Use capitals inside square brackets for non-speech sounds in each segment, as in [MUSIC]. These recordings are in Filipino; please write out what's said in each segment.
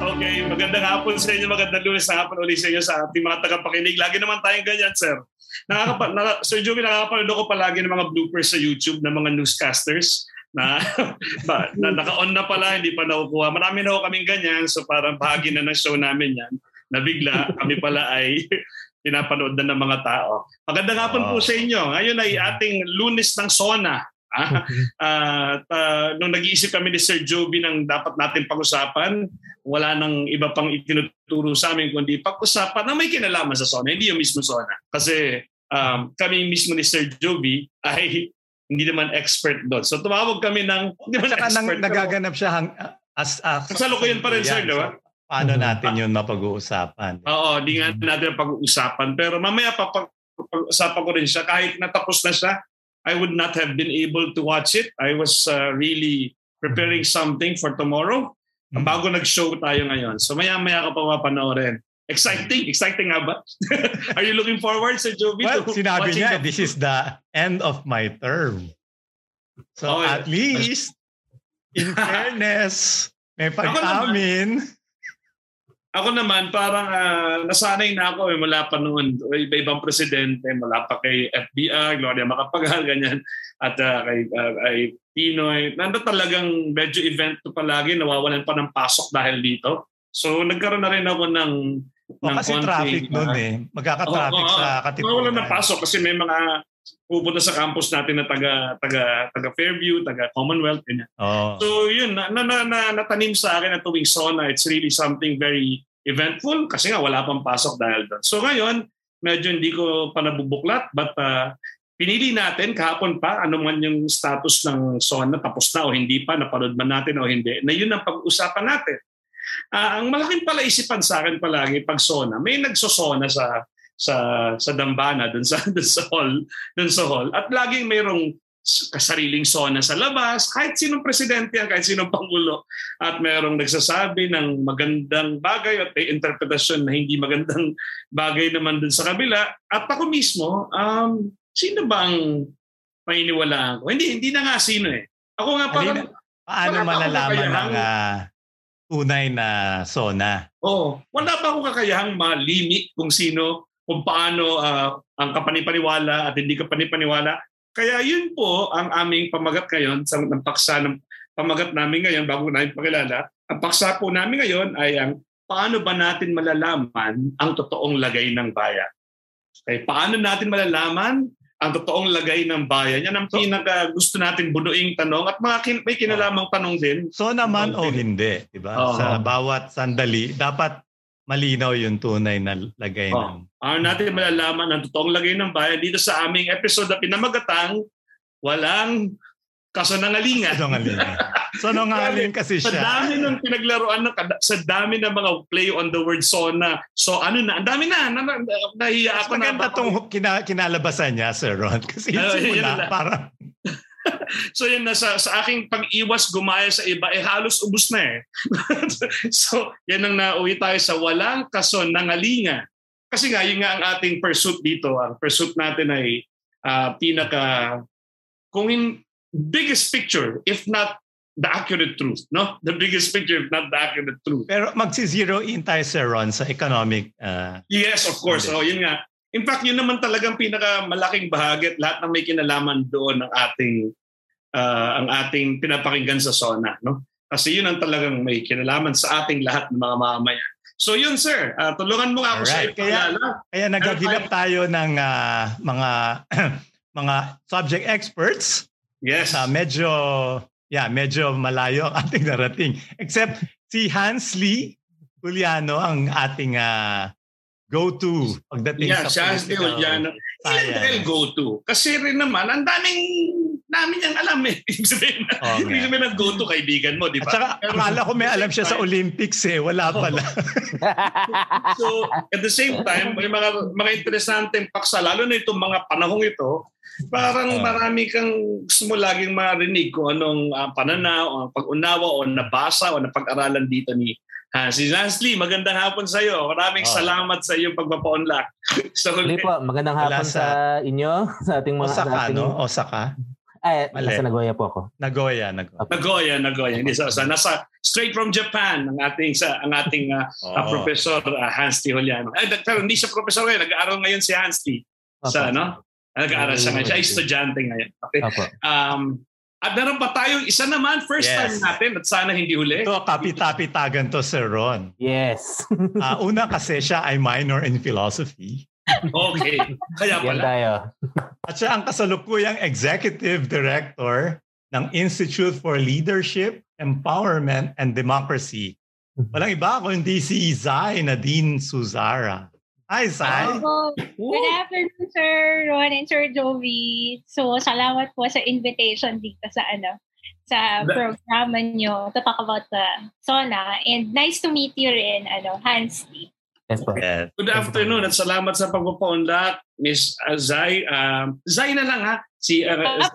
Okay, magandang hapon sa inyo, magandang lunes na hapon ulit sa inyo sa ating mga tagapakinig. Lagi naman tayong ganyan, sir. Nakakapa, naka, Sir Joey, nakakapanood ako palagi ng mga bloopers sa YouTube ng mga newscasters na, [LAUGHS] ba, na naka-on na pala, hindi pa nakukuha. Marami na ako kaming ganyan, so parang bahagi na ng show namin yan. Na bigla, kami pala ay [LAUGHS] pinapanood na ng mga tao. Magandang hapon oh. po sa inyo. Ngayon ay ating lunes ng SONA. Ah, at uh, nung nag-iisip kami ni Sir Joby ng dapat natin pag-usapan, wala nang iba pang itinuturo sa amin kundi pag-usapan na may kinalaman sa SONA, hindi yung mismo SONA. Kasi um, kami mismo ni Sir Joby ay [LAUGHS] hindi naman expert doon. So tumawag kami ng... Hindi naman Saka expert. Nang, nagaganap siya hang, as... as Kasalukuyan pa rin, sir, di ba? paano natin yun mapag-uusapan? Oo, di nga natin pag-uusapan. Pero mamaya pa pag-uusapan ko rin siya. Kahit natapos na siya, I would not have been able to watch it. I was uh, really preparing something for tomorrow. Mm-hmm. Bago nag-show tayo ngayon. So maya-maya ka pa mapanoorin. Exciting. Exciting nga ba? [LAUGHS] Are you looking forward sa Joby? Well, sinabi niya, the... this is the end of my term. So oh, at least, in [LAUGHS] fairness, may pag-amin. Ako naman, parang uh, nasanay na ako eh, mula pa noon. Iba-ibang presidente, mula pa kay FBI, Gloria Macapagal, [LAUGHS] ganyan, at uh, kay, uh, kay Pinoy. Nanda talagang medyo event to palagi, nawawalan pa ng pasok dahil dito. So nagkaroon na rin ako ng o, ng kasi konting, traffic uh, doon eh. Magkaka-traffic oh, oh, sa Katipunan. Wala na pasok kasi may mga pupunta sa campus natin na taga taga taga Fairview, taga Commonwealth ganyan. Oh. So yun na, na, na, na natanim sa akin na tuwing SONA, it's really something very eventful kasi nga wala pang pasok dahil doon. So ngayon, medyo hindi ko pa nabubuklat but uh, pinili natin kahapon pa ano man yung status ng SONA tapos na o hindi pa napanood man natin o hindi na yun ang pag-usapan natin. Uh, ang malaking palaisipan sa akin palagi pag SONA, may nagsosona sa sa sa Dambana dun sa [LAUGHS] dun sa hall, dun sa hall at laging mayroong kasariling sona sa labas, kahit sinong presidente yan, kahit sinong pangulo, at mayroong nagsasabi ng magandang bagay at may interpretasyon na hindi magandang [LAUGHS] bagay naman dun sa kabila. At ako mismo, um, sino bang painiwalaan ko? Hindi, hindi na nga sino eh. Ako nga parang... Paano malalaman ng uh, tunay na sona. Oo. Oh, wala pa akong kakayahang malimit kung sino, kung paano uh, ang kapanipaniwala at hindi kapanipaniwala. Kaya yun po ang aming pamagat ngayon sa ng paksa ng pamagat namin ngayon bago namin pakilala. Ang paksa po namin ngayon ay ang paano ba natin malalaman ang totoong lagay ng bayan. Okay, paano natin malalaman ang totoong lagay ng bayan. Yan ang pinaka gusto natin bunuing tanong at mga kin- may kinalamang tanong din. So naman o oh, hindi, di ba? Uh-huh. Sa bawat sandali, dapat malinaw yung tunay na lagay oh. ng... Ano natin malalaman ang totoong lagay ng bayan dito sa aming episode na pinamagatang Walang kasanangalingan. Kasanangalingan. [LAUGHS] So nangaling kasi siya. Sa dami ng pinaglaruan ng sa dami ng mga play on the word sona. So ano na, ang dami na, na, na nahiya ako na. Maganda tong kina, kinalabasan niya, Sir Ron. Kasi uh, simula, parang... [LAUGHS] so yun na sa, sa aking pag-iwas gumaya sa iba eh halos ubus na eh. [LAUGHS] so yan ang nauwi tayo sa walang kasonangalingan. Kasi nga yun nga ang ating pursuit dito. Ang pursuit natin ay uh, pinaka kung in biggest picture if not the accurate truth, no? The biggest picture, if not the accurate truth. Pero magsi-zero in tayo, Sir Ron, sa economic... Uh, yes, of course. Oh, yun nga. In fact, yun naman talagang pinakamalaking bahagi at lahat ng may kinalaman doon ng ating uh, ang ating pinapakinggan sa SONA. No? Kasi yun ang talagang may kinalaman sa ating lahat ng mga mamamayan. So yun sir, uh, tulungan mo nga ako Alright. sa kaya, kaya nagagilap tayo ng uh, mga [CLEARS THROAT] mga subject experts. Yes. Uh, medyo yeah, medyo malayo ang ating narating. Except si Hans Lee Juliano ang ating uh, go-to pagdating yeah, sa Juliano. Ilan dahil go-to? Kasi rin naman, ang daming namin yung alam eh. [LAUGHS] Ibig sabihin, okay. ibig sabihin ng go-to kaibigan mo, di ba? At saka, akala ko may alam siya sa Olympics eh. Wala pala. [LAUGHS] so, at the same time, may mga, mga interesanteng paksa, lalo na itong mga panahong ito, Parang uh, marami kang gusto mo laging marinig kung anong uh, pananaw, o pag-unawa o nabasa o napag-aralan dito ni Ha, si Nasli, magandang hapon sa iyo. Maraming oh. salamat sa iyong pagpapa-unlock. so, [LAUGHS] Hindi po, magandang hapon sa, sa inyo, [LAUGHS] sa ating mga Osaka, ating, no? Osaka. Ay, Mali. nasa Nagoya po ako. Nagoya, Nagoya. Nagoya, Nagoya. Hindi sa, sa nasa straight from Japan ang ating sa ang ating uh, oh. uh, professor uh, Hans T. Juliano. Ay, pero hindi siya professor ngayon, nag-aaral ngayon si Hans T. Sa ano? Nag-aaral siya ngayon. Siya ay estudyante ngayon. Okay. Um, at meron pa tayong isa naman, first yes. time natin at sana hindi huli. Ito, kapitapitagan to, Sir Ron. Yes. uh, [LAUGHS] una kasi siya ay minor in philosophy. Okay. Kaya pala. Yan tayo. At siya ang kasalukuyang executive director ng Institute for Leadership, Empowerment, and Democracy. Walang iba kundi si Zai Nadine Suzara. Hi, Sai. Oh, good afternoon, Sir Ron and Sir Jovi. So, salamat po sa invitation dito sa ano sa programa nyo to talk about the SONA. And nice to meet you rin, ano, Hans Yes, po. Yes. Good afternoon at salamat sa pagpapaunlak, Miss Zai. Um, Zai na lang ha. Si uh,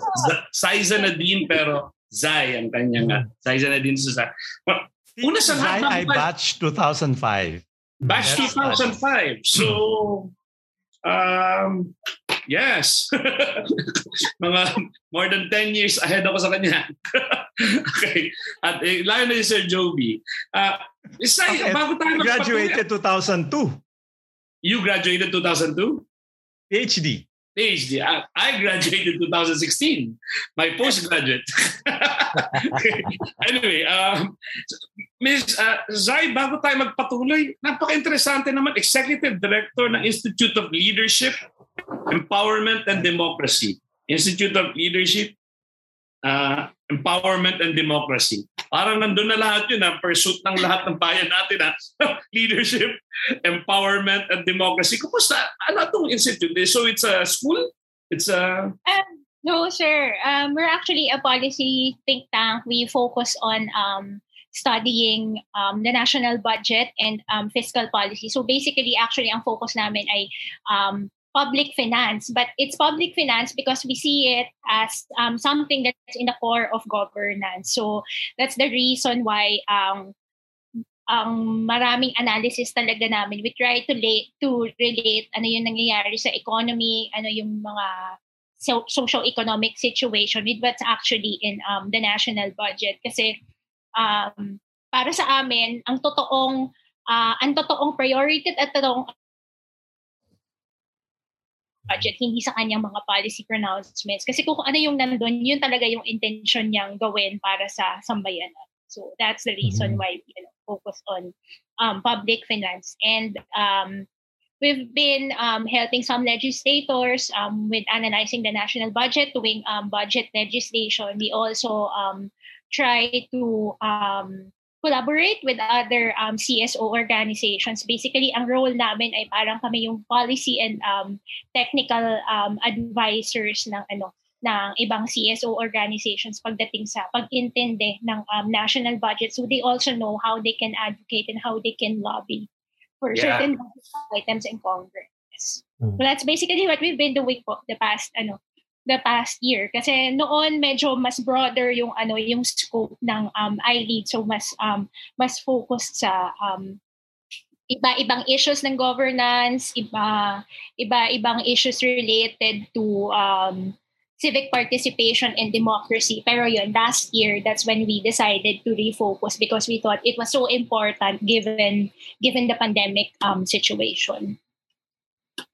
Saiza Nadine pero Zai ang kanyang uh, Saiza Nadine sa Zai. Una sa lahat. Zai ay batch 2005. Batch 2005. So, um, yes. [LAUGHS] Mga more than 10 years ahead ako sa kanya. [LAUGHS] okay. At eh, lalo na si Sir Joby. Uh, isa, okay. bago tayo Graduated 2002. You graduated 2002? PhD. PhD. I, I graduated 2016. My postgraduate. [LAUGHS] anyway, um, Ms. Uh, Zai, bago tayo magpatuloy, napaka-interesante naman, Executive Director ng Institute of Leadership, Empowerment and Democracy. Institute of Leadership, uh, Empowerment and Democracy. Parang nandun na lahat yun, ang pursuit ng lahat ng bayan natin, ha? [LAUGHS] leadership, empowerment, and democracy. Kumusta? Ano itong institute? So it's a school? It's a... Um, no, sir. Um, we're actually a policy think tank. We focus on um, studying um, the national budget and um, fiscal policy. So basically, actually, ang focus namin ay um, public finance. But it's public finance because we see it as um, something that's in the core of governance. So that's the reason why um, ang maraming analysis talaga namin. We try to, lay, to relate ano yung nangyayari sa economy, ano yung mga so, socio-economic situation with what's actually in um, the national budget. Kasi um, para sa amin, ang totoong uh, ang totoong priority at totoong budget, hindi sa kanyang mga policy pronouncements. Kasi kung ano yung nandun, yun talaga yung intention niyang gawin para sa sambayanan. So that's the reason mm-hmm. why we you know, focus on um, public finance. And um, we've been um, helping some legislators um, with analyzing the national budget, doing um, budget legislation. We also um, try to um, collaborate with other um, CSO organizations. Basically, ang role namin ay parang kami yung policy and um, technical um, advisors ng ano ng ibang CSO organizations pagdating sa pag-intindi ng um, national budget. So they also know how they can advocate and how they can lobby for yeah. certain items in Congress. Mm. So that's basically what we've been doing po the past ano the past year kasi noon medyo mas broader yung ano yung scope ng um iLead so mas um mas focused sa um iba-ibang issues ng governance, iba iba-ibang issues related to um civic participation and democracy. Pero yun, last year, that's when we decided to refocus because we thought it was so important given given the pandemic um, situation.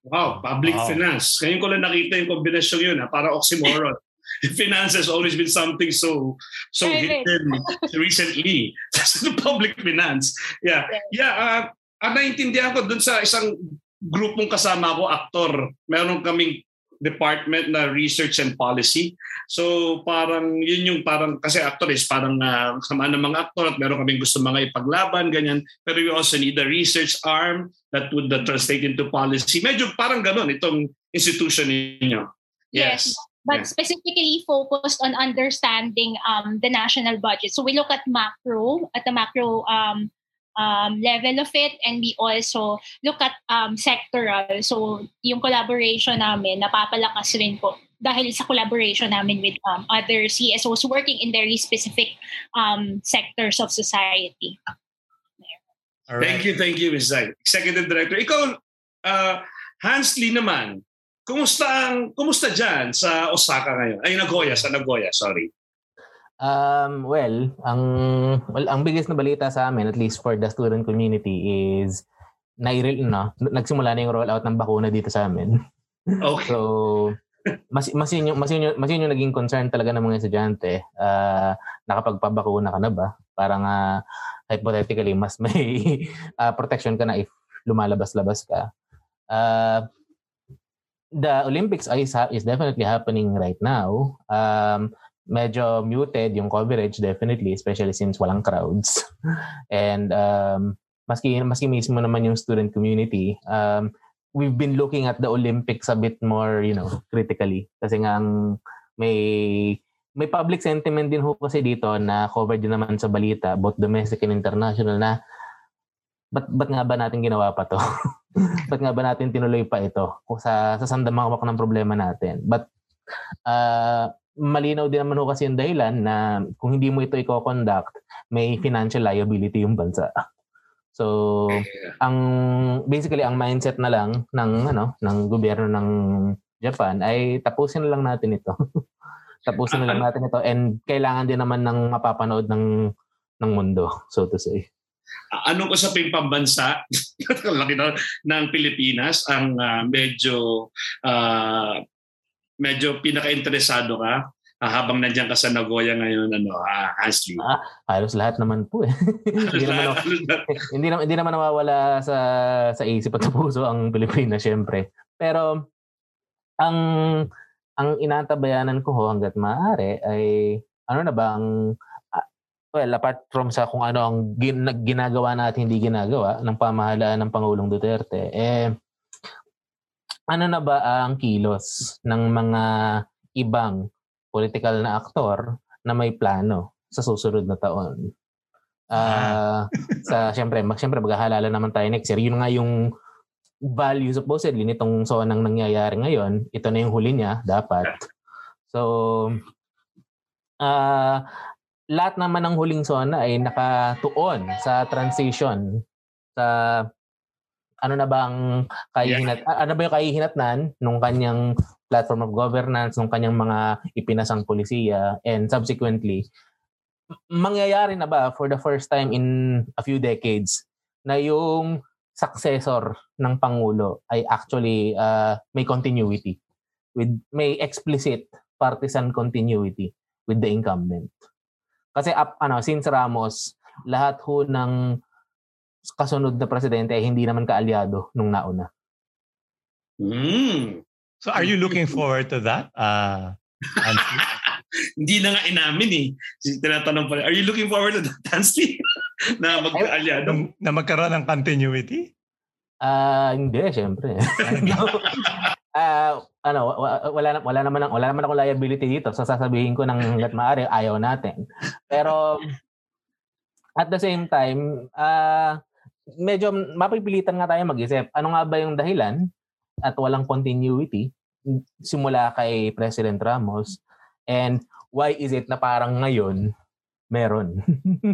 Wow, public wow. finance. Ngayon ko lang nakita yung kombinasyon yun, ha? para oxymoron. [LAUGHS] finance has always been something so so hidden recently. [LAUGHS] the public finance. Yeah. Yeah, uh, ang naintindihan ko dun sa isang grupong kasama ko, aktor, meron kaming department na research and policy. So parang yun yung parang kasi actor is parang uh, sama ng mga aktor at meron kaming gusto mga ipaglaban ganyan pero we also need a research arm that would uh, translate into policy. Medyo parang ganun itong institution ninyo. Yes. yes but yeah. specifically focused on understanding um, the national budget. So we look at macro, at the macro um, um, level of it and we also look at um, sectoral. So yung collaboration namin napapalakas rin po dahil sa collaboration namin with um, other CSOs working in very specific um, sectors of society. Right. Thank you, thank you, Ms. Zay. Executive Director. Ikaw, uh, Hans Lee naman, kumusta ang kumusta diyan sa Osaka ngayon? Ay Nagoya, sa Nagoya, sorry. Um, well, ang well, ang biggest na balita sa amin at least for the student community is nairil no, nagsimula na yung rollout ng bakuna dito sa amin. Okay. so mas mas yun yung mas yun yung, mas yun yung naging concern talaga ng mga estudyante. Uh, nakapagpabakuna ka na ba? Parang uh, hypothetically mas may uh, [LAUGHS] protection ka na if lumalabas-labas ka. Uh, the Olympics is, is definitely happening right now. Um, medyo muted yung coverage definitely, especially since walang crowds. [LAUGHS] And um, maski, maski mismo naman yung student community, um, we've been looking at the Olympics a bit more, you know, critically. Kasi nga may may public sentiment din ho kasi dito na covered din naman sa balita, both domestic and international na ba't, ba't nga ba natin ginawa pa to? [LAUGHS] ba't nga ba natin tinuloy pa ito sa, sa sandamawak ng problema natin? But uh, malinaw din naman ho kasi yung dahilan na kung hindi mo ito i-conduct, may financial liability yung bansa. So, ang basically ang mindset na lang ng ano ng gobyerno ng Japan ay tapusin na lang natin ito. [LAUGHS] tapusin na lang [LAUGHS] natin ito and kailangan din naman ng mapapanood ng ng mundo, so to say anong usaping pambansa [LAUGHS] laki na, ng Pilipinas ang uh, medyo uh, medyo pinaka-interesado ka uh, habang nandiyan ka sa Nagoya ngayon ano uh, Hansley ah, halos lahat naman po eh. [LAUGHS] Hindi, naman, hindi, naman, hindi naman nawawala sa sa isip at sa puso ang Pilipinas syempre. Pero ang ang inatabayanan ko ho hangga't maaari ay ano na ba ang Well, apart from sa kung ano ang gin- ginagawa natin hindi ginagawa ng pamahalaan ng Pangulong Duterte, eh, ano na ba ang kilos ng mga ibang political na aktor na may plano sa susunod na taon? Uh, sa syempre, mag, syempre maghahalala naman tayo next year. Yun nga yung value supposedly nitong sonang nangyayari ngayon. Ito na yung huli niya, dapat. So, uh, lahat naman ng huling zona ay nakatuon sa transition sa ano na ba ang kahihinat yeah. ano ba yung kahihinatnan nung kanyang platform of governance nung kanyang mga ipinasang polisiya and subsequently mangyayari na ba for the first time in a few decades na yung successor ng pangulo ay actually uh, may continuity with may explicit partisan continuity with the incumbent kasi up, ano, since Ramos, lahat ho ng kasunod na presidente ay hindi naman kaalyado nung nauna. Mm. So are you looking forward to that? Uh, hindi na nga inamin eh. Tinatanong pa are you looking forward to that, Hansley? [LAUGHS] na magkaalyado? Na magkaroon ng continuity? Ah, uh, hindi, syempre. uh, [LAUGHS] ano, wala na, wala naman wala naman ako liability dito. So sasabihin ko ng hangga't maaari ayaw natin. Pero at the same time, uh, medyo mapipilitan nga tayo mag-isip. Ano nga ba yung dahilan at walang continuity simula kay President Ramos and why is it na parang ngayon meron.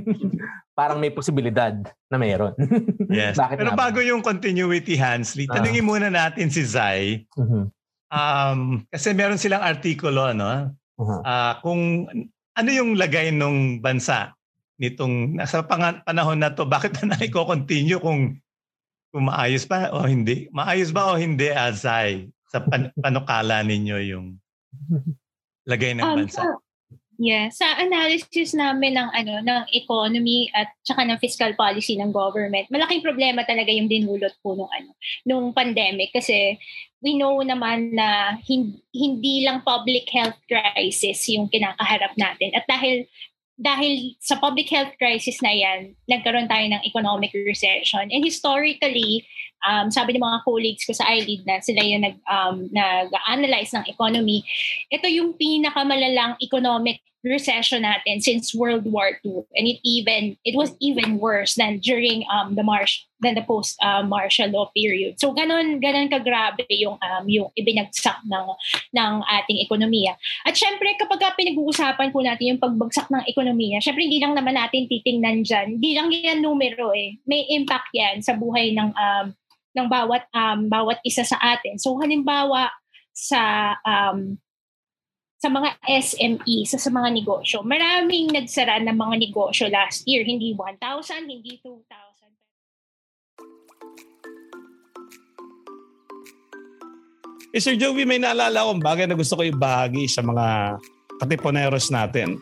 [LAUGHS] Parang may posibilidad na meron. [LAUGHS] yes. Bakit Pero naman? bago yung continuity, Hansley, uh, tanungin muna natin si Zai. Uh-huh. Um, kasi meron silang artikulo, no? Uh-huh. Uh, kung ano yung lagay ng bansa nitong sa pang- panahon na to, bakit na i-continue kung, kung maayos pa o hindi? Maayos ba o hindi, Azay, sa pan- panukala ninyo yung lagay ng um, bansa? So, Yeah, sa analysis namin ng ano ng economy at saka ng fiscal policy ng government, malaking problema talaga yung dinulot po nung ano nung pandemic kasi we know naman na hindi, hindi lang public health crisis yung kinakaharap natin. At dahil dahil sa public health crisis na yan, nagkaroon tayo ng economic recession. And historically, um, sabi ng mga colleagues ko sa ILEAD na sila yung nag, um, nag-analyze ng economy, ito yung pinakamalalang economic recession natin since World War II. And it even, it was even worse than during um, the Marsh, than the post uh, martial law period. So ganon ganon kagrabe yung um, yung ibinagsak ng ng ating ekonomiya. At syempre kapag pinag-uusapan po natin yung pagbagsak ng ekonomiya, syempre hindi lang naman natin titingnan diyan. Hindi lang yan numero eh. May impact yan sa buhay ng um, ng bawat um, bawat isa sa atin. So halimbawa, sa um, sa mga SME, sa, sa mga negosyo. Maraming nagsara ng mga negosyo last year. Hindi 1,000, hindi 2,000. Eh, Sir Joey, may naalala akong bagay na gusto ko ibahagi sa mga katiponeros natin.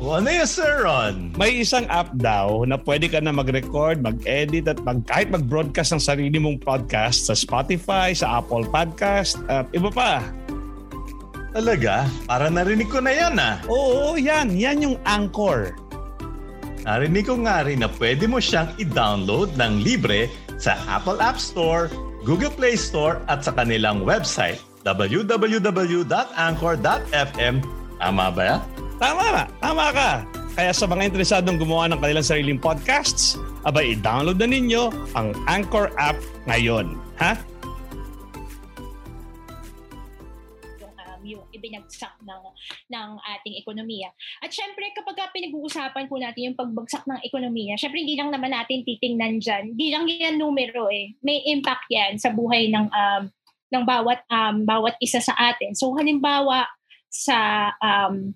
O ano yun, Sir Ron? May isang app daw na pwede ka na mag-record, mag-edit at mag, kahit mag-broadcast ng sarili mong podcast sa Spotify, sa Apple Podcast at iba pa. Talaga? Para narinig ko na yan ah. Oo, yan. Yan yung Anchor. Narinig ko nga rin na pwede mo siyang i-download ng libre sa Apple App Store, Google Play Store at sa kanilang website www.anchor.fm. Tama ba yan? Tama ka. Tama ka. Kaya sa mga interesadong gumawa ng kanilang sariling podcasts, abay i-download na ninyo ang Anchor app ngayon. Ha? Ibinagsak ng, ng ating ekonomiya. At syempre, kapag pinag-uusapan po natin yung pagbagsak ng ekonomiya, syempre hindi lang naman natin titingnan dyan. Hindi lang yan numero eh. May impact yan sa buhay ng um, ng bawat um, bawat isa sa atin. So halimbawa sa um,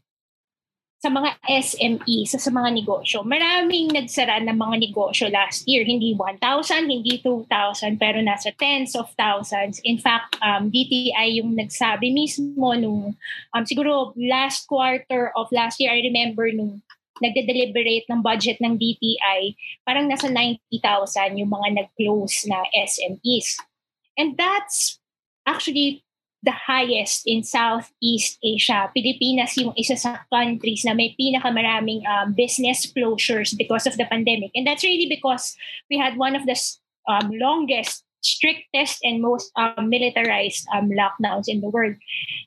sa mga SME, sa, sa mga negosyo. Maraming nagsara ng mga negosyo last year. Hindi 1,000, hindi 2,000, pero nasa tens of thousands. In fact, um, DTI yung nagsabi mismo nung, um, siguro last quarter of last year, I remember nung nagde-deliberate ng budget ng DTI, parang nasa 90,000 yung mga nag-close na SMEs. And that's actually the highest in Southeast Asia. Pilipinas yung isa sa countries na may pinakamaraming um, business closures because of the pandemic. And that's really because we had one of the um, longest strictest and most um, militarized um, lockdowns in the world.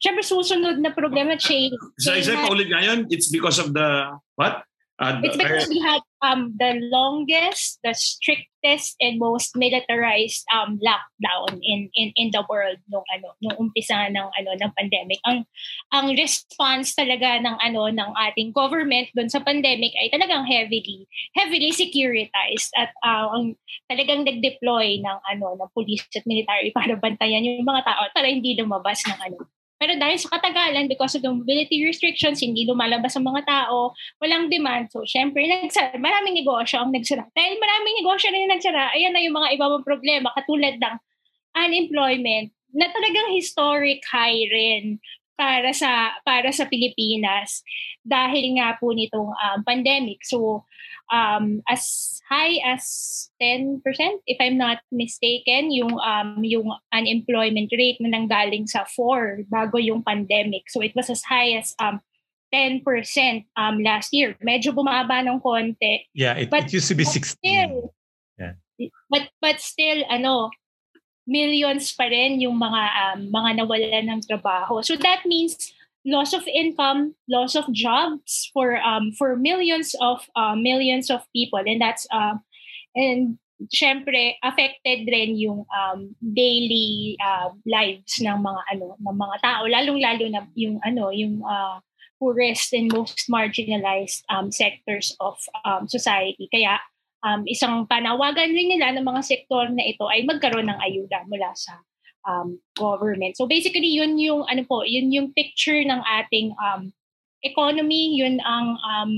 Siyempre, susunod na problema, Che. Sa isa pa ulit ngayon, it's because of the, what? Uh, it's because we had um, the longest, the strictest, and most militarized um, lockdown in, in in the world nung ano nung umpisa ng ano ng pandemic. Ang ang response talaga ng ano ng ating government doon sa pandemic ay talagang heavily heavily securitized at uh, ang talagang nag-deploy ng ano ng police at military [LAUGHS] para bantayan yung mga tao para hindi lumabas ng ano pero dahil sa katagalan, because of the mobility restrictions, hindi lumalabas ang mga tao, walang demand. So, syempre, nagsara, maraming negosyo ang nagsara. Dahil maraming negosyo rin nagsara, ayan na yung mga ibang problema, katulad ng unemployment, na talagang historic high rin para sa para sa Pilipinas dahil nga po nitong um, pandemic. So um, as high as 10% if I'm not mistaken yung um, yung unemployment rate na nanggaling sa 4 bago yung pandemic. So it was as high as um, 10% um, last year. Medyo bumaba ng konti. Yeah, it, but, it used to be 16. Still, yeah. But but still ano millions pa rin yung mga um, mga nawalan ng trabaho. So that means loss of income, loss of jobs for um for millions of uh, millions of people. And that's uh, and syempre affected rin yung um, daily uh, lives ng mga ano ng mga tao. Lalong lalo na yung ano yung uh, poorest and most marginalized um, sectors of um, society. Kaya um, isang panawagan rin nila ng mga sektor na ito ay magkaroon ng ayuda mula sa um, government. So basically, yun yung ano po, yun yung picture ng ating um, economy, yun ang um,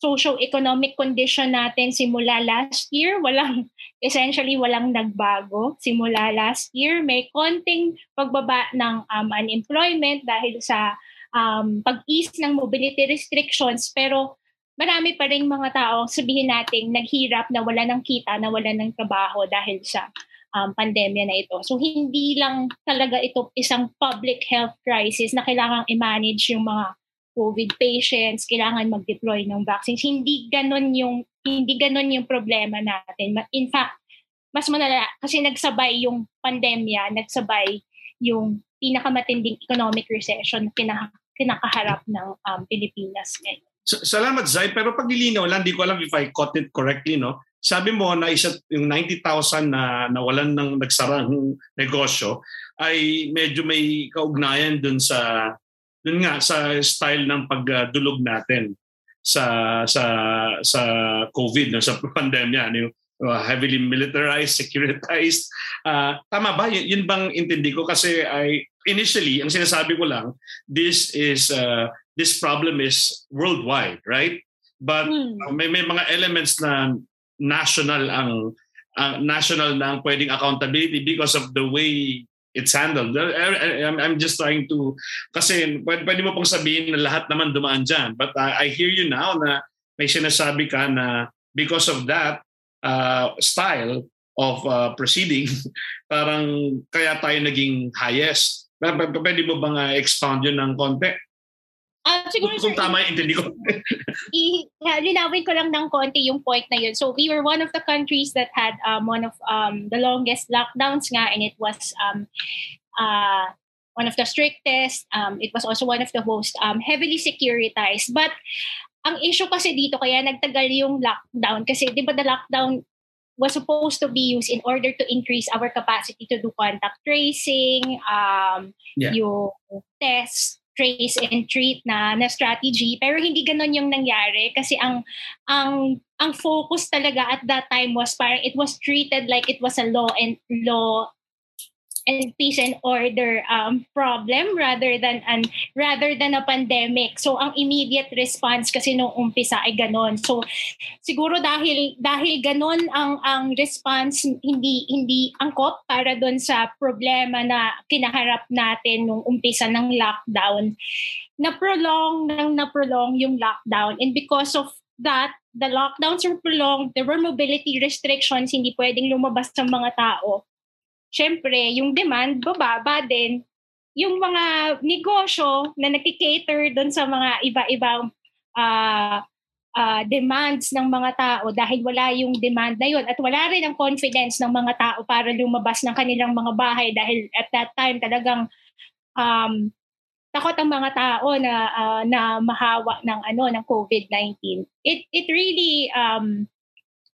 socio-economic condition natin simula last year. Walang, [LAUGHS] essentially, walang nagbago. Simula last year, may konting pagbaba ng um, unemployment dahil sa um, pag-ease ng mobility restrictions. Pero marami pa rin mga tao, sabihin natin, naghirap na wala ng kita, na wala ng trabaho dahil sa um, pandemya na ito. So hindi lang talaga ito isang public health crisis na kailangang i-manage yung mga COVID patients, kailangan mag-deploy ng vaccines. Hindi ganon yung hindi ganon yung problema natin. In fact, mas malala kasi nagsabay yung pandemya, nagsabay yung pinakamatinding economic recession na kinakaharap ng um, Pilipinas ngayon. Salamat, Zay. Pero paglilinaw lang, di ko alam if I caught it correctly, no? Sabi mo na isa, yung 90,000 na nawalan ng nagsarang negosyo ay medyo may kaugnayan dun sa dun nga sa style ng pagdulog natin sa sa sa COVID no sa [LAUGHS] pandemya ano uh, heavily militarized [LAUGHS] securitized uh, tama ba yun, yun bang intindi ko kasi I initially, ang sinasabi ko lang, this is uh, this problem is worldwide, right? But hmm. uh, may may mga elements na national ang uh, national na ang pwedeng accountability because of the way it's handled. I'm, I'm just trying to, kasi pwede, pwede mo pong sabihin na lahat naman dumaan dyan. But uh, I hear you now na may sinasabi ka na because of that uh, style of uh, proceeding, [LAUGHS] parang kaya tayo naging highest. Pwede mo bang uh, expound yun ng konti? Uh, siguro, kung, kung tama yung intindi ko. [LAUGHS] i, linawin ko lang ng konti yung point na yun. So we were one of the countries that had um, one of um, the longest lockdowns nga and it was um, uh, one of the strictest. Um, it was also one of the most um, heavily securitized. But ang issue kasi dito, kaya nagtagal yung lockdown kasi di ba the lockdown was supposed to be used in order to increase our capacity to do contact tracing, um, yeah. yung tests, trace and treat na na strategy pero hindi ganoon yung nangyari kasi ang ang ang focus talaga at that time was parang it was treated like it was a law and law and and order um, problem rather than an rather than a pandemic. So ang immediate response kasi nung umpisa ay ganon. So siguro dahil dahil ganon ang ang response hindi hindi angkop para doon sa problema na kinaharap natin nung umpisa ng lockdown. Na prolong nang na prolong yung lockdown and because of that the lockdowns were prolonged, there were mobility restrictions, hindi pwedeng lumabas ng mga tao syempre, yung demand, bababa din. Yung mga negosyo na nagkikater doon sa mga iba-ibang uh, uh, demands ng mga tao dahil wala yung demand na yun at wala rin ang confidence ng mga tao para lumabas ng kanilang mga bahay dahil at that time talagang um, takot ang mga tao na uh, na mahawa ng ano ng COVID-19 it it really um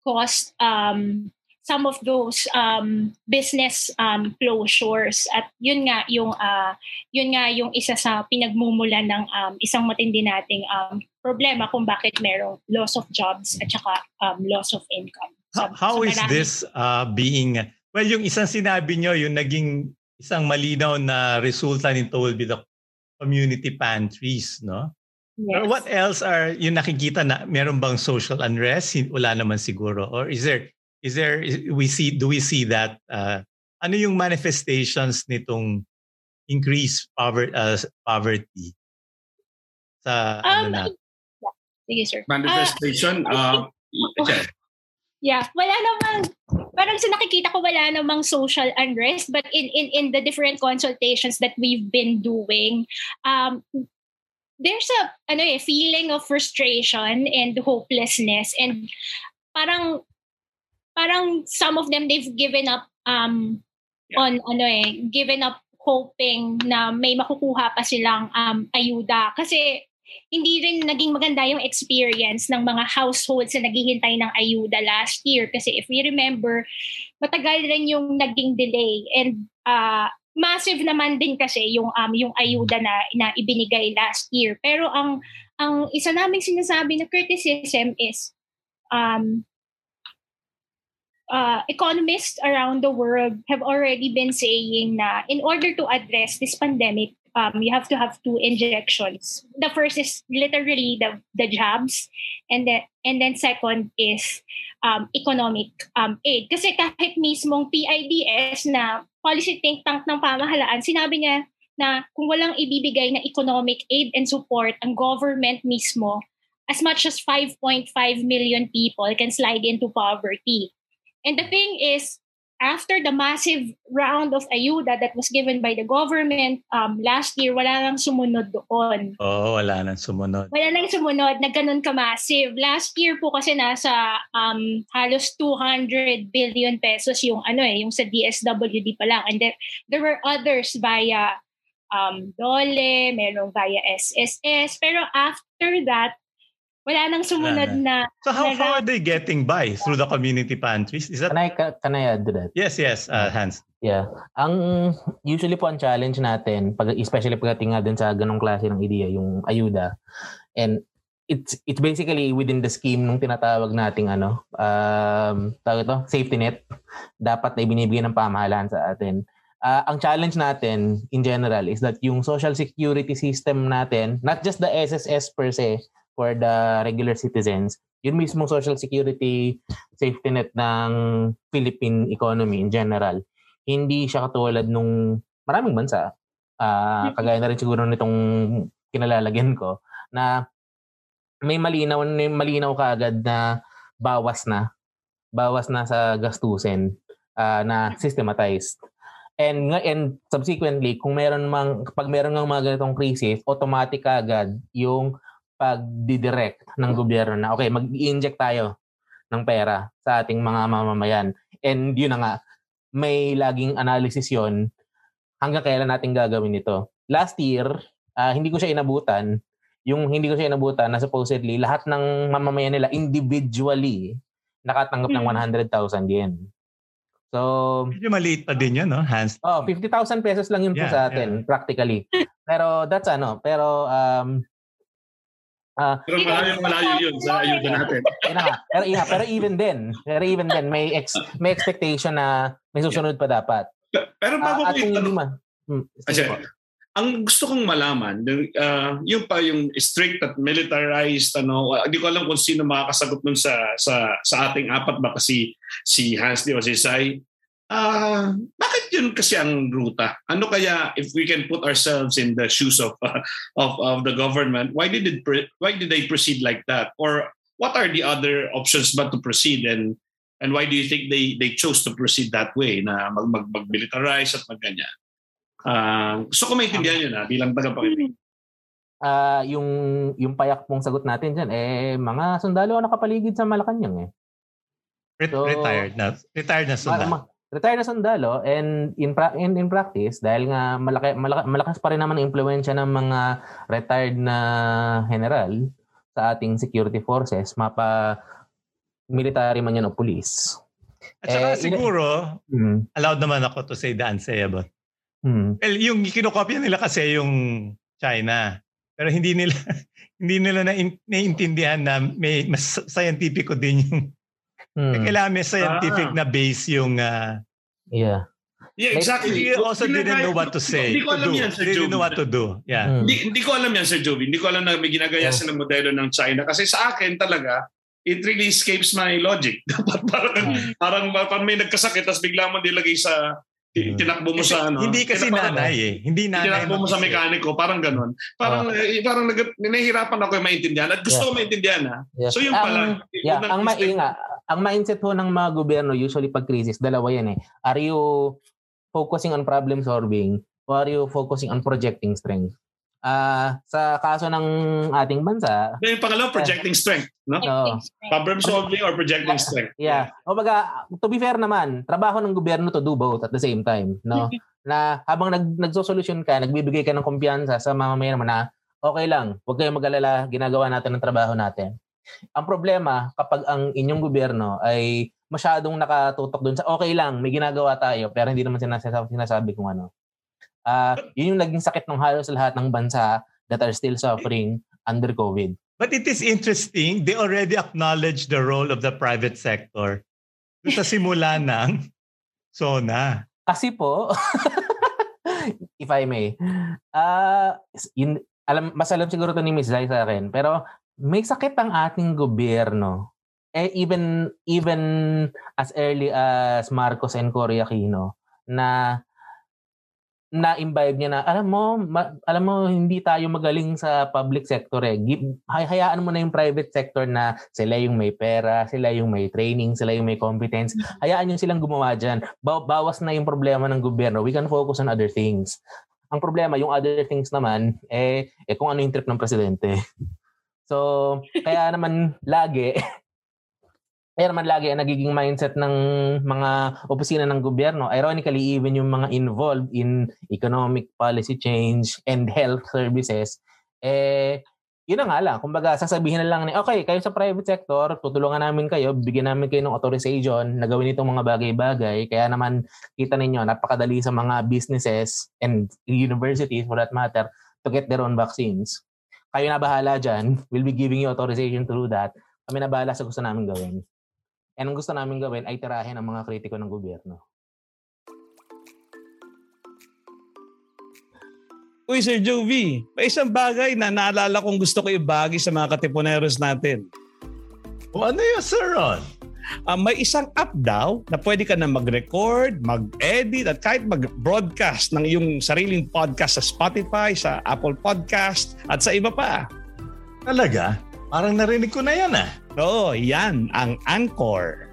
caused um some of those um, business um, closures at yun nga yung uh, yun nga yung isa sa pinagmumulan ng um, isang matindi nating um, problema kung bakit merong loss of jobs at saka um, loss of income. Sa, how, how sa is this uh, being well yung isang sinabi nyo yung naging isang malinaw na resulta nito will be the community pantries no Yes. what else are yung nakikita na meron bang social unrest? Wala naman siguro. Or is there is there we see do we see that uh, ano yung manifestations nitong increased poverty uh, poverty? Sa ano um, ano na yeah. sige sir. Manifestation [LAUGHS] uh, uh yeah wala namang parang sa nakikita ko wala namang social unrest but in in in the different consultations that we've been doing um there's a ano eh feeling of frustration and hopelessness and parang parang some of them they've given up um yeah. on ano eh given up hoping na may makukuha pa silang um ayuda. Kasi hindi rin naging maganda yung experience ng mga households na naghihintay ng ayuda last year. Kasi if we remember matagal rin yung naging delay. And uh, massive naman din kasi yung um yung ayuda na na ibinigay last year. Pero ang ang isa naming sinasabi na criticism is um uh, economists around the world have already been saying na in order to address this pandemic, um, you have to have two injections. The first is literally the, the jabs, and then and then second is um, economic um, aid. Kasi kahit mismong PIDS na policy think tank ng pamahalaan, sinabi niya na kung walang ibibigay na economic aid and support ang government mismo, as much as 5.5 million people can slide into poverty. And the thing is, after the massive round of ayuda that was given by the government um, last year, wala nang sumunod doon. Oo, oh, wala nang sumunod. Wala nang sumunod na ganun ka-massive. Last year po kasi nasa um, halos 200 billion pesos yung ano eh, yung sa DSWD pa lang. And then, there were others via um, DOLE, meron via SSS. Pero after that, wala nang sumunod na. So how, na, how are they getting by through the community pantries? Is that Can I can I add to that? Yes, yes, uh, Hans. Yeah. Ang usually po ang challenge natin pag especially pagdating nga din sa ganong klase ng ideya, yung ayuda. And it's it's basically within the scheme nung tinatawag nating ano, um, tawag ito, safety net dapat na ibinibigay ng pamahalaan sa atin. uh, ang challenge natin in general is that yung social security system natin, not just the SSS per se for the regular citizens, yun mismo social security safety net ng Philippine economy in general, hindi siya katulad nung maraming bansa. Uh, kagaya na rin siguro nitong kinalalagyan ko na may malinaw may malinaw kaagad na bawas na bawas na sa gastusin uh, na systematized And and subsequently, kung meron mang pag meron ng mga ganitong crisis, automatic agad yung pag-direct ng gobyerno na okay, mag-inject tayo ng pera sa ating mga mamamayan. And yun na nga, may laging analysis yon hanggang kailan natin gagawin ito. Last year, uh, hindi ko siya inabutan. Yung hindi ko siya inabutan na supposedly lahat ng mamamayan nila individually nakatanggap ng 100,000 hmm. yen. So, medyo maliit pa din 'yan, no? Hands. Oh, 50,000 pesos lang 'yun yeah, po sa atin yeah. practically. Pero that's ano, pero um Uh, pero malayo malayo yun sa ayuda natin. [LAUGHS] Ina, pero, ina, pero even then, pero even then may ex, may expectation na may susunod pa dapat. Pero bago uh, ko ito, hmm, kasi, ang gusto kong malaman, uh, yung pa yung strict at militarized, ano, hindi ko alam kung sino makakasagot nun sa, sa, sa ating apat ba kasi si Hans Di o si Sai. Uh, bakit yun kasi ang ruta? Ano kaya if we can put ourselves in the shoes of uh, [LAUGHS] of of the government, why did it why did they proceed like that? Or what are the other options but to proceed and and why do you think they they chose to proceed that way na mag, mag, mag-militarize at magganyan? Uh, gusto ko maintindihan yun ha, ah, bilang tagapakinig. Uh, yung yung payak pong sagot natin diyan eh mga sundalo ang nakapaligid sa Malacanang eh. So, retired na retired na sundalo. Ma- retired na sundalo and in, pra- in in practice dahil nga malaki, malaki malakas pa rin naman ang impluwensya ng mga retired na general sa ating security forces, mapa military man yan o police. At saka eh, siguro, in- mm. allowed naman ako to say the unsayable. Hmm. Well, yung kinokopya nila kasi yung China. Pero hindi nila [LAUGHS] hindi nila na naiintindihan na may mas scientific din yung hmm. kailangan may scientific ah. na base yung uh, yeah. Yeah, exactly. They also didn't know what to say. Hindi ko alam yan, Sir They didn't know what to do. Yeah. Hmm. Hindi, hindi ko alam yan, Sir Jovi. Hindi ko alam na may ginagaya yeah. ng modelo ng China. Kasi sa akin talaga, it really escapes my logic. [LAUGHS] parang, hmm. parang, parang may nagkasakit tapos bigla mo nilagay sa Mm. tinakbo mo sa ano. Hindi kasi nanay eh. Hindi nanay. Tinakbo mo sa mekaniko, parang ganun. Parang uh, parang nag, nahihirapan ako yung maintindihan at gusto yeah. ko maintindihan ha. Yeah. So yung pala. Um, yeah, ang mainga, ang mindset ho ng mga gobyerno usually pag crisis, dalawa yan eh. Are you focusing on problem solving or are you focusing on projecting strength? uh, sa kaso ng ating bansa. Yung pangalawa, projecting strength. No? Uh, Problem solving or projecting strength. Yeah. O baga, to be fair naman, trabaho ng gobyerno to do both at the same time. No? na habang nag, nagsosolusyon ka, nagbibigay ka ng kumpiyansa sa mamamayan mo na okay lang, huwag kayong mag-alala, ginagawa natin ang trabaho natin. Ang problema, kapag ang inyong gobyerno ay masyadong nakatutok doon sa okay lang, may ginagawa tayo, pero hindi naman sinasabi, sinasabi kung ano. Uh, yun yung naging sakit ng halos lahat ng bansa that are still suffering under COVID. But it is interesting, they already acknowledge the role of the private sector sa simula [LAUGHS] ng SONA. Kasi po, [LAUGHS] if I may, uh, in, alam, mas alam siguro to ni Ms. Zay sa akin, pero may sakit ang ating gobyerno. Eh, even, even as early as Marcos and Cory Aquino, na na-imbibe niya na, alam mo, ma, alam mo, hindi tayo magaling sa public sector eh. hayaan mo na yung private sector na sila yung may pera, sila yung may training, sila yung may competence. Mm. Hayaan nyo silang gumawa dyan. Ba- bawas na yung problema ng gobyerno. We can focus on other things. Ang problema, yung other things naman, eh, eh kung ano yung trip ng presidente. [LAUGHS] So, kaya naman lagi, kaya naman lagi ang nagiging mindset ng mga opisina ng gobyerno. Ironically, even yung mga involved in economic policy change and health services, eh, yun na nga lang. Kumbaga, sasabihin na lang ni, okay, kayo sa private sector, tutulungan namin kayo, bigyan namin kayo ng authorization na gawin itong mga bagay-bagay. Kaya naman, kita ninyo, napakadali sa mga businesses and universities for that matter to get their own vaccines. Kayo na bahala dyan. We'll be giving you authorization to do that. Kami na bahala sa gusto namin gawin. And ang gusto namin gawin ay tirahin ang mga kritiko ng gobyerno. Uy, Sir Jovi, may isang bagay na naalala kong gusto ko ibagi sa mga katipuneros natin. O ano yun, Sir Ron? Uh, may isang app daw na pwede ka na mag-record, mag-edit at kahit mag-broadcast ng iyong sariling podcast sa Spotify, sa Apple Podcast at sa iba pa. Talaga? Parang narinig ko na yan ah. Oo, yan ang Anchor.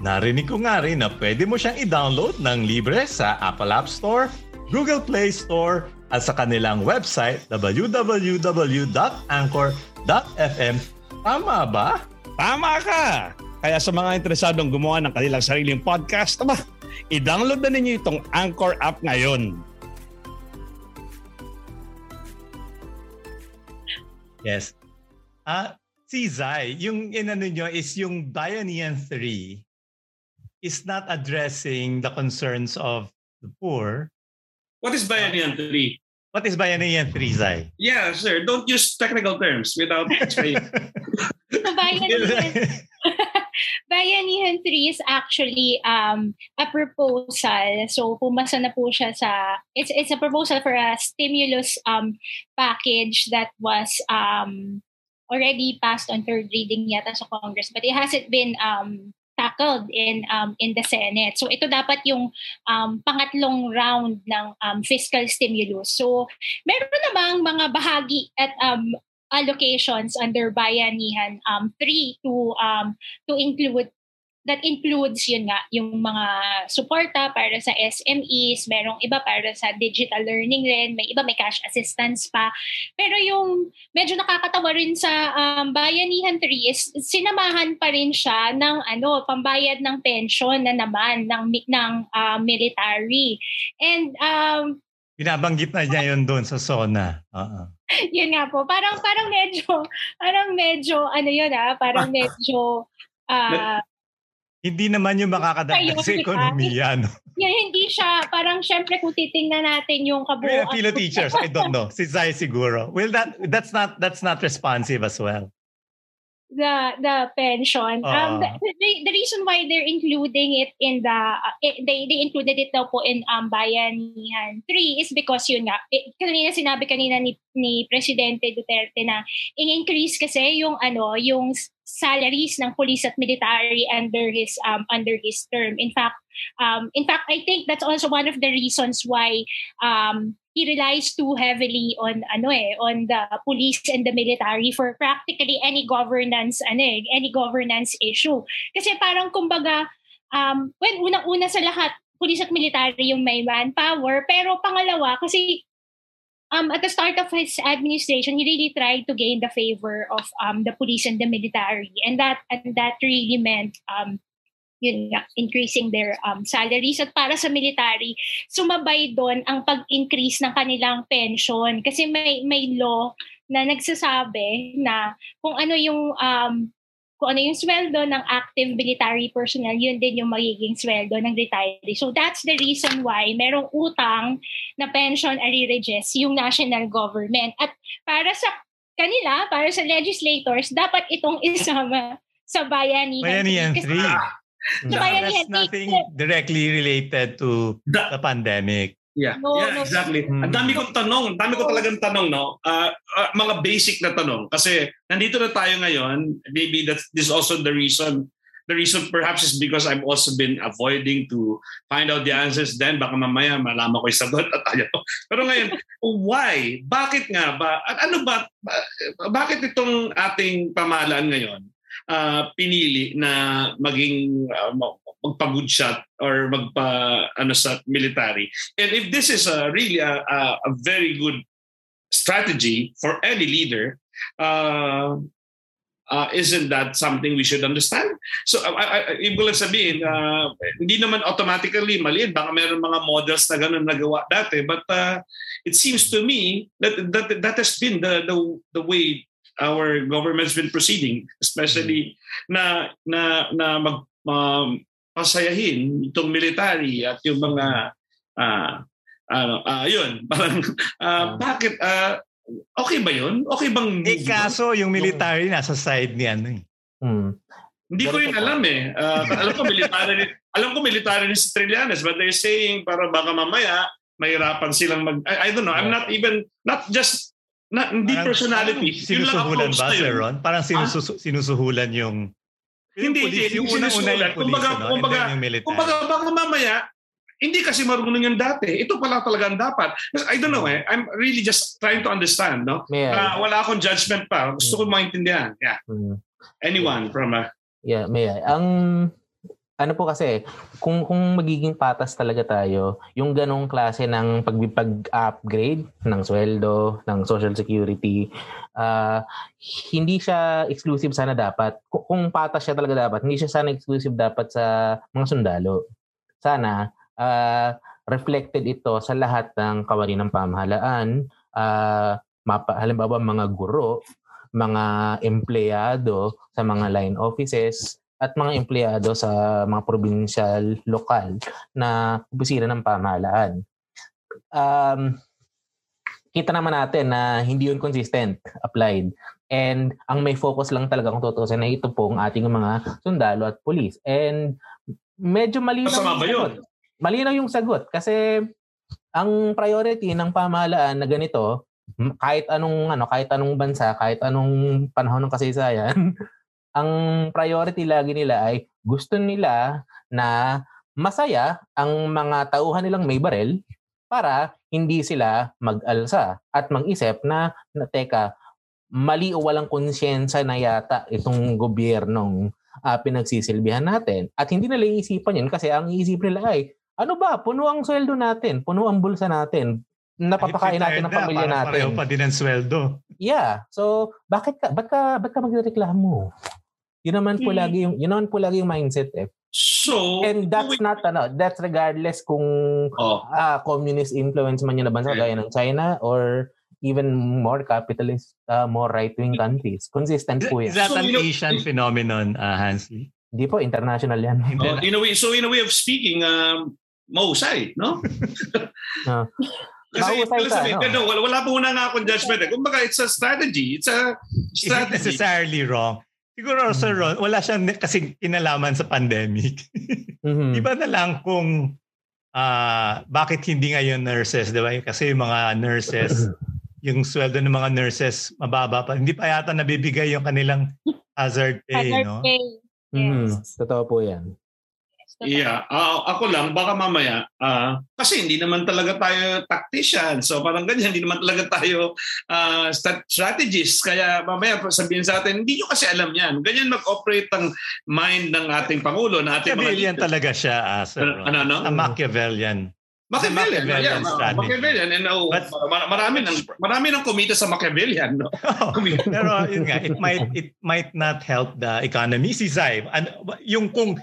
Narinig ko nga rin na pwede mo siyang i-download ng libre sa Apple App Store, Google Play Store, at sa kanilang website www.anchor.fm. Tama ba? Tama ka! Kaya sa mga interesadong gumawa ng kanilang sariling podcast, aba, i-download na ninyo itong Anchor app ngayon. Yes. Ah, uh, si Zai, yung inano nyo is yung Bayanihan 3 is not addressing the concerns of the poor. What is Bayanihan 3? What is Bayanihan 3, Zai? Yeah, sir. Don't use technical terms without explaining. [LAUGHS] so Bayanihan, [LAUGHS] Bayanihan 3 is actually um, a proposal. So pumasa na po siya sa it's it's a proposal for a stimulus um, package that was um, already passed on third reading yata sa Congress but it hasn't been um, tackled in um, in the Senate. So ito dapat yung um, pangatlong round ng um, fiscal stimulus. So meron namang mga bahagi at um, allocations under bayanihan um, three to um, to include that includes yun nga, yung mga suporta para sa SMEs, merong iba para sa digital learning rin, may iba may cash assistance pa. Pero yung medyo nakakatawa rin sa um, Bayanihan 3 is sinamahan pa rin siya ng ano, pambayad ng pension na naman ng ng uh, military. And um Binabanggit na niya yun doon sa SONA. Uh-uh. [LAUGHS] yun nga po. Parang parang medyo parang medyo ano yun ah, parang medyo uh, hindi naman yung makakadagdag sa ekonomiya. No? Yeah, hindi siya, parang syempre kung titingnan natin yung kabuuan. Well, Philo teachers, I don't know. Si Zay siguro. Well, that that's not that's not responsive as well the the pension. Uh, um, the, the, the reason why they're including it in the uh, it, they they included it daw po in um bayanihan 3 is because yun nga it, kanina sinabi kanina ni ni Presidente Duterte na in-increase kasi yung ano yung salaries ng police at military under his um under his term. In fact, um in fact I think that's also one of the reasons why um he relies too heavily on ano eh on the police and the military for practically any governance ano eh, any governance issue kasi parang kumbaga um when unang-una sa lahat police at military yung may manpower pero pangalawa kasi um, at the start of his administration, he really tried to gain the favor of um, the police and the military, and that and that really meant um, yun nga, increasing their um, salaries. At para sa military, sumabay doon ang pag-increase ng kanilang pension. Kasi may, may law na nagsasabi na kung ano yung um, kung ano yung sweldo ng active military personnel, yun din yung magiging sweldo ng retiree. So that's the reason why merong utang na pension arrearages yung national government. At para sa kanila, para sa legislators, dapat itong isama sa bayanihan. Bayanihan 3. No, that's nothing directly related to the, the pandemic. Yeah, no, yeah, no. exactly. Hmm. Ang dami kong tanong, ang dami ko talagang tanong, no? Uh, uh, mga basic na tanong. Kasi nandito na tayo ngayon, maybe that's this is also the reason the reason perhaps is because I've also been avoiding to find out the answers then baka mamaya malaman ko yung sagot at tayo. [LAUGHS] Pero ngayon, why? Bakit nga ba? Ano ba? Bakit itong ating pamahalaan ngayon uh, pinili na maging uh, magpa-good shot or magpa ano sa military. And if this is a really a, a, a very good strategy for any leader, uh, uh, isn't that something we should understand? So, uh, I, ibig sabihin, uh, hindi naman automatically mali. Baka meron mga models na ganun nagawa dati. But uh, it seems to me that that, that has been the, the, the way our government's been proceeding, especially mm-hmm. na na na mag um, pasayahin itong military at yung mga uh, ano uh, yun [LAUGHS] parang uh, bakit uh, okay ba yun? Okay bang Eh kaso yung military nasa side ni ano eh. Hmm. Hindi ko yun alam eh. Uh, alam ko military alam ko military ni Trillanes but they're saying para baka mamaya mahirapan silang mag I, I don't know, I'm not even not just not hindi parang, personality. Parang sinusuhulan ba, Sir Ron? Parang sinusu- ah? sinusuhulan yung hindi, hindi, yung unang-una yung police, kumbaga, ano? kumbaga, yung military. Kumbaga, baka mamaya, hindi kasi marunong yan dati. Ito pala talaga ang dapat. I don't know eh. I'm really just trying to understand. No? Yeah. Uh, wala akong judgment pa. Gusto ko maintindihan. Yeah. Mm. Anyone from a... Yeah, may I. Ang ano po kasi, kung, kung magiging patas talaga tayo, yung ganong klase ng pag-upgrade ng sweldo, ng social security, uh, hindi siya exclusive sana dapat. Kung, kung patas siya talaga dapat, hindi siya sana exclusive dapat sa mga sundalo. Sana, uh, reflected ito sa lahat ng kawani ng pamahalaan, uh, mapa, halimbawa mga guro, mga empleyado sa mga line offices, at mga empleyado sa mga provincial lokal na opisina ng pamahalaan. Um, kita naman natin na hindi yun consistent applied. And ang may focus lang talaga kung tutusin na ito pong ating mga sundalo at pulis. And medyo malinaw yung sagot. Malinaw yung sagot kasi ang priority ng pamahalaan na ganito kahit anong ano kahit anong bansa kahit anong panahon ng kasaysayan [LAUGHS] ang priority lagi nila ay gusto nila na masaya ang mga tauhan nilang may barel para hindi sila mag-alsa at mag-isip na, na teka, mali o walang konsyensya na yata itong gobyernong uh, pinagsisilbihan natin. At hindi nila iisipan yun kasi ang iisip nila ay, ano ba, puno ang sweldo natin, puno ang bulsa natin, napapakain natin ng pamilya na, natin. Pareho pa din ang sweldo. Yeah. So, bakit ka, ba't ka, ba't ka magreklamo? Yun naman po mm. lagi yung yun naman po lagi yung mindset eh. So, and that's we, not ano, that's regardless kung oh. uh, communist influence man yun na bansa gaya ng China or even more capitalist, uh, more right-wing countries. Consistent po yan. Is that so, an Asian know, phenomenon, uh, Hansley? Hindi po, international yan. Oh, in a way, so in a way of speaking, um, mausay, no? no. [LAUGHS] [LAUGHS] Kasi, kasi ka, no? wala, wala po na nga akong judgment. Eh. Kumbaga, it's a strategy. It's a [LAUGHS] strategy. Is necessarily wrong? Siguro, Sir mm. Ron, wala siyang kasi kinalaman sa pandemic. mm-hmm. Iba na lang kung uh, bakit hindi ngayon nurses, di ba? Kasi yung mga nurses, [CLEARS THROAT] yung sweldo ng mga nurses mababa pa. Hindi pa yata nabibigay yung kanilang hazard pay, hazard no? Pay. Yes. Mm, totoo po yan. Yeah, uh, ako lang baka mamaya uh, kasi hindi naman talaga tayo tactician. So parang ganyan, hindi naman talaga tayo uh, strategists. Kaya mamaya sabihin sa atin, hindi nyo kasi alam yan. Ganyan mag-operate ang mind ng ating Pangulo. Na ating Machiavellian mga talaga siya, uh, Sir. Ano, ano? A Machiavellian. Machiavellian, Machiavellian, yeah, strategy. Machiavellian and oh, But, marami nang marami nang kumita sa Machiavellian, no. [LAUGHS] Oh, pero yun nga, it might it might not help the economy si Zai. And yung kung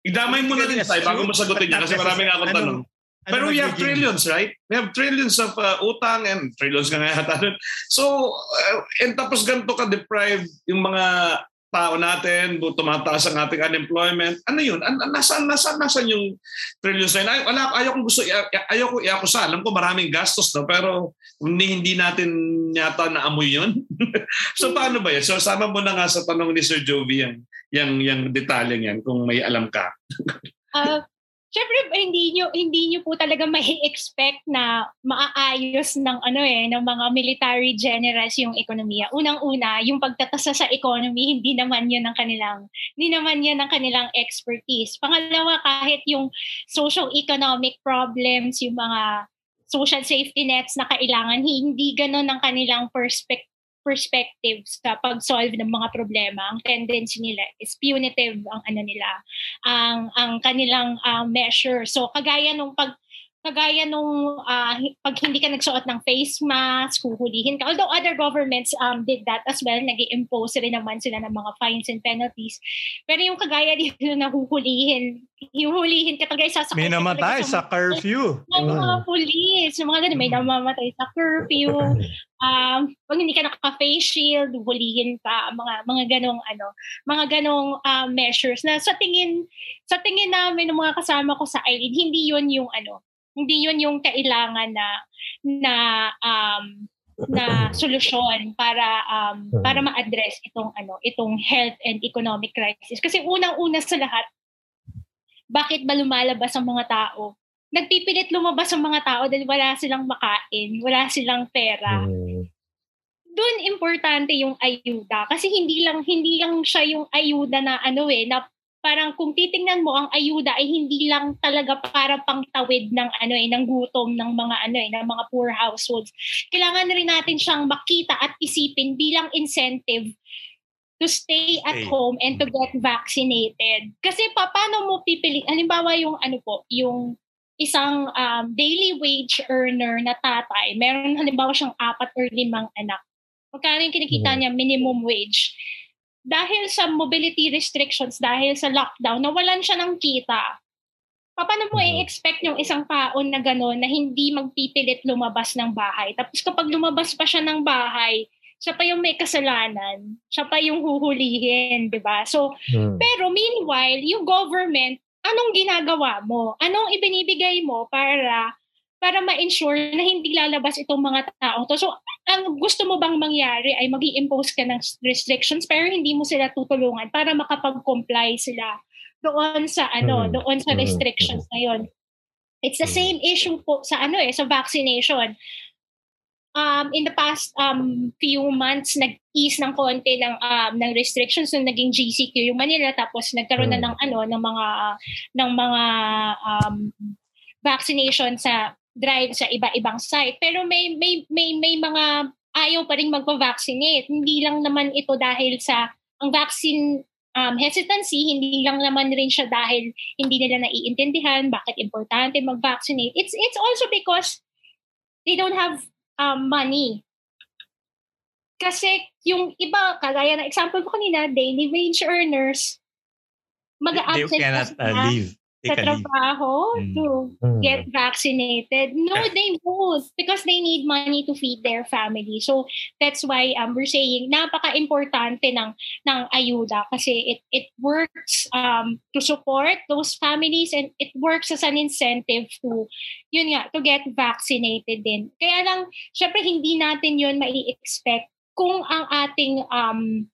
Idamay mo na rin tayo bago mo sagutin niya kasi marami nga akong tanong. Pero we have trillions, right? We have trillions of uh, utang and trillions ka nga yata So, uh, and tapos ganito ka-deprived yung mga tao natin, tumataas ang ating unemployment. Ano yun? An- nasaan, nasaan, nasaan yung trillions na yun? Ay, wala, ayaw kong gusto, ayaw ko iakusa. Alam ko maraming gastos, no? pero hindi, hindi natin yata naamoy yun. [LAUGHS] so paano ba yan? So sama mo na nga sa tanong ni Sir Jovi yung, yung, yung detalyeng yan kung may alam ka. uh, Siyempre, hindi nyo, hindi nyo po talaga may expect na maaayos ng ano eh, ng mga military generals yung ekonomiya. Unang-una, yung pagtatasa sa economy, hindi naman yun ang kanilang, hindi naman yan ang kanilang expertise. Pangalawa, kahit yung social economic problems, yung mga social safety nets na kailangan, hindi ganun ang kanilang perspective perspective sa pag-solve ng mga problema. Ang tendency nila is punitive ang ano nila, ang ang kanilang uh, measure. So kagaya nung pag kagaya nung uh, pag hindi ka nagsuot ng face mask, huhulihin ka. Although other governments um, did that as well, nag impose rin naman sila ng mga fines and penalties. Pero yung kagaya [LAUGHS] dito na huhulihin, huhulihin ka talaga sasakay. May namatay sa, sa curfew. Mga police, yung mga ganun, may namamatay sa curfew. [LAUGHS] um, pag hindi ka naka-face shield, hulihin pa, mga mga ganong ano, mga ganong uh, measures na sa tingin sa tingin namin ng mga kasama ko sa ILID, hindi 'yun yung ano, hindi yun yung kailangan na na um, na solusyon para um, para ma-address itong ano itong health and economic crisis kasi unang-una sa lahat bakit ba lumalabas ang mga tao nagpipilit lumabas ang mga tao dahil wala silang makain, wala silang pera. Mm. Doon importante yung ayuda kasi hindi lang hindi lang siya yung ayuda na ano eh na parang kung titingnan mo ang ayuda ay hindi lang talaga para pangtawid ng ano eh ng gutom ng mga ano eh ng mga poor households. Kailangan rin natin siyang makita at isipin bilang incentive to stay at home and to get vaccinated. Kasi pa, paano mo pipili, halimbawa yung ano po, yung isang um, daily wage earner na tatay, meron halimbawa siyang apat or limang anak. Magkano yung kinikita mm-hmm. niya minimum wage? Dahil sa mobility restrictions, dahil sa lockdown, nawalan siya ng kita. Paano mo mm-hmm. i-expect yung isang taon na gano'n na hindi magpipilit lumabas ng bahay? Tapos kapag lumabas pa siya ng bahay, siya pa yung may kasalanan, siya pa yung huhulihin, 'di ba? So, hmm. pero meanwhile, yung government anong ginagawa mo? Anong ibinibigay mo para para ma-ensure na hindi lalabas itong mga tao to. So, ang gusto mo bang mangyari ay mag impose ka ng restrictions pero hindi mo sila tutulungan para makapag-comply sila doon sa ano, mm. doon sa mm. restrictions na yon. It's the same issue po sa ano eh, sa vaccination um, in the past um, few months, nag-ease ng konti ng, um, ng restrictions nung naging GCQ yung Manila tapos nagkaroon na hmm. ng ano ng mga ng mga um, vaccination sa drive sa iba-ibang site. Pero may may may may mga ayaw pa rin magpa-vaccinate. Hindi lang naman ito dahil sa ang vaccine um, hesitancy, hindi lang naman rin siya dahil hindi nila naiintindihan bakit importante mag-vaccinate. It's it's also because they don't have um, money. Kasi yung iba, kagaya ng example ko kanina, daily wage earners, mag-absent they cannot uh, leave sa trabaho mm. to mm. get vaccinated. No, they won't because they need money to feed their family. So that's why um, we're saying napaka-importante ng ng ayuda kasi it it works um, to support those families and it works as an incentive to yun nga to get vaccinated din. Kaya lang syempre hindi natin yun mai-expect kung ang ating um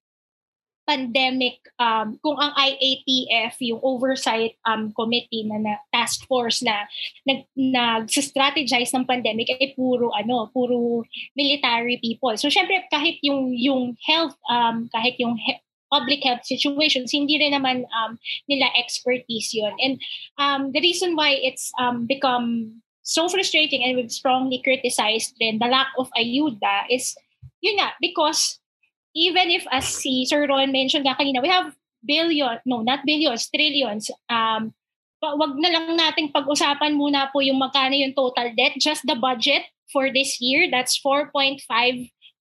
pandemic, um, kung ang IATF, yung oversight um, committee na, na task force na nag, nag-strategize ng pandemic ay puro ano, puro military people. So syempre kahit yung yung health um, kahit yung he- public health situations, hindi rin naman um, nila expertise yon And um, the reason why it's um, become so frustrating and we've strongly criticized then the lack of ayuda is yun nga, because even if as si Sir Ron mentioned nga kanina, we have billion, no, not billions, trillions. Um, wag na lang nating pag-usapan muna po yung magkano yung total debt. Just the budget for this year, that's 4.5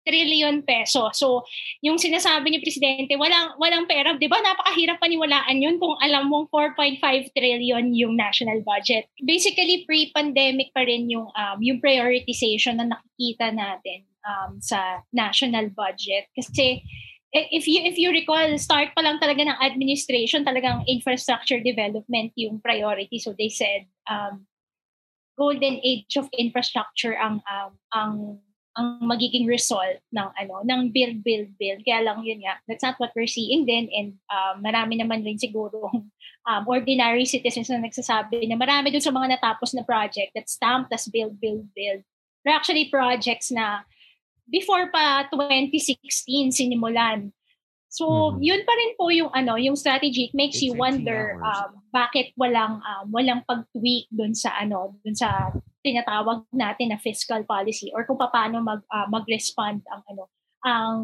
trillion peso. So, yung sinasabi ni Presidente, walang, walang pera. Di ba napakahirap paniwalaan yun kung alam mong 4.5 trillion yung national budget. Basically, pre-pandemic pa rin yung, um, yung prioritization na nakikita natin um, sa national budget. Kasi eh, if you if you recall, start pa lang talaga ng administration, talagang infrastructure development yung priority. So they said um, golden age of infrastructure ang um, ang ang magiging result ng ano ng build build build kaya lang yun nga that's not what we're seeing then and um, marami naman rin siguro [LAUGHS] um, ordinary citizens na nagsasabi na marami dun sa mga natapos na project that stamp tas build build build they're actually projects na before pa 2016 sinimulan. So, mm-hmm. yun pa rin po yung ano, yung strategy. It makes you wonder um, bakit walang um, walang pag-tweak dun sa ano, dun sa tinatawag natin na fiscal policy or kung paano mag uh, mag-respond ang ano, ang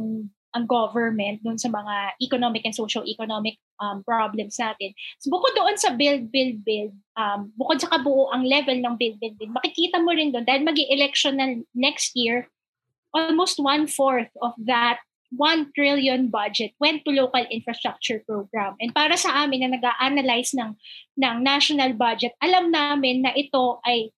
ang government dun sa mga economic and socio-economic um, problems natin. So, bukod doon sa build, build, build, um, bukod sa kabuo ang level ng build, build, build, makikita mo rin doon dahil mag election na next year, almost one-fourth of that 1 trillion budget went to local infrastructure program. And para sa amin na nag-a-analyze ng, ng national budget, alam namin na ito ay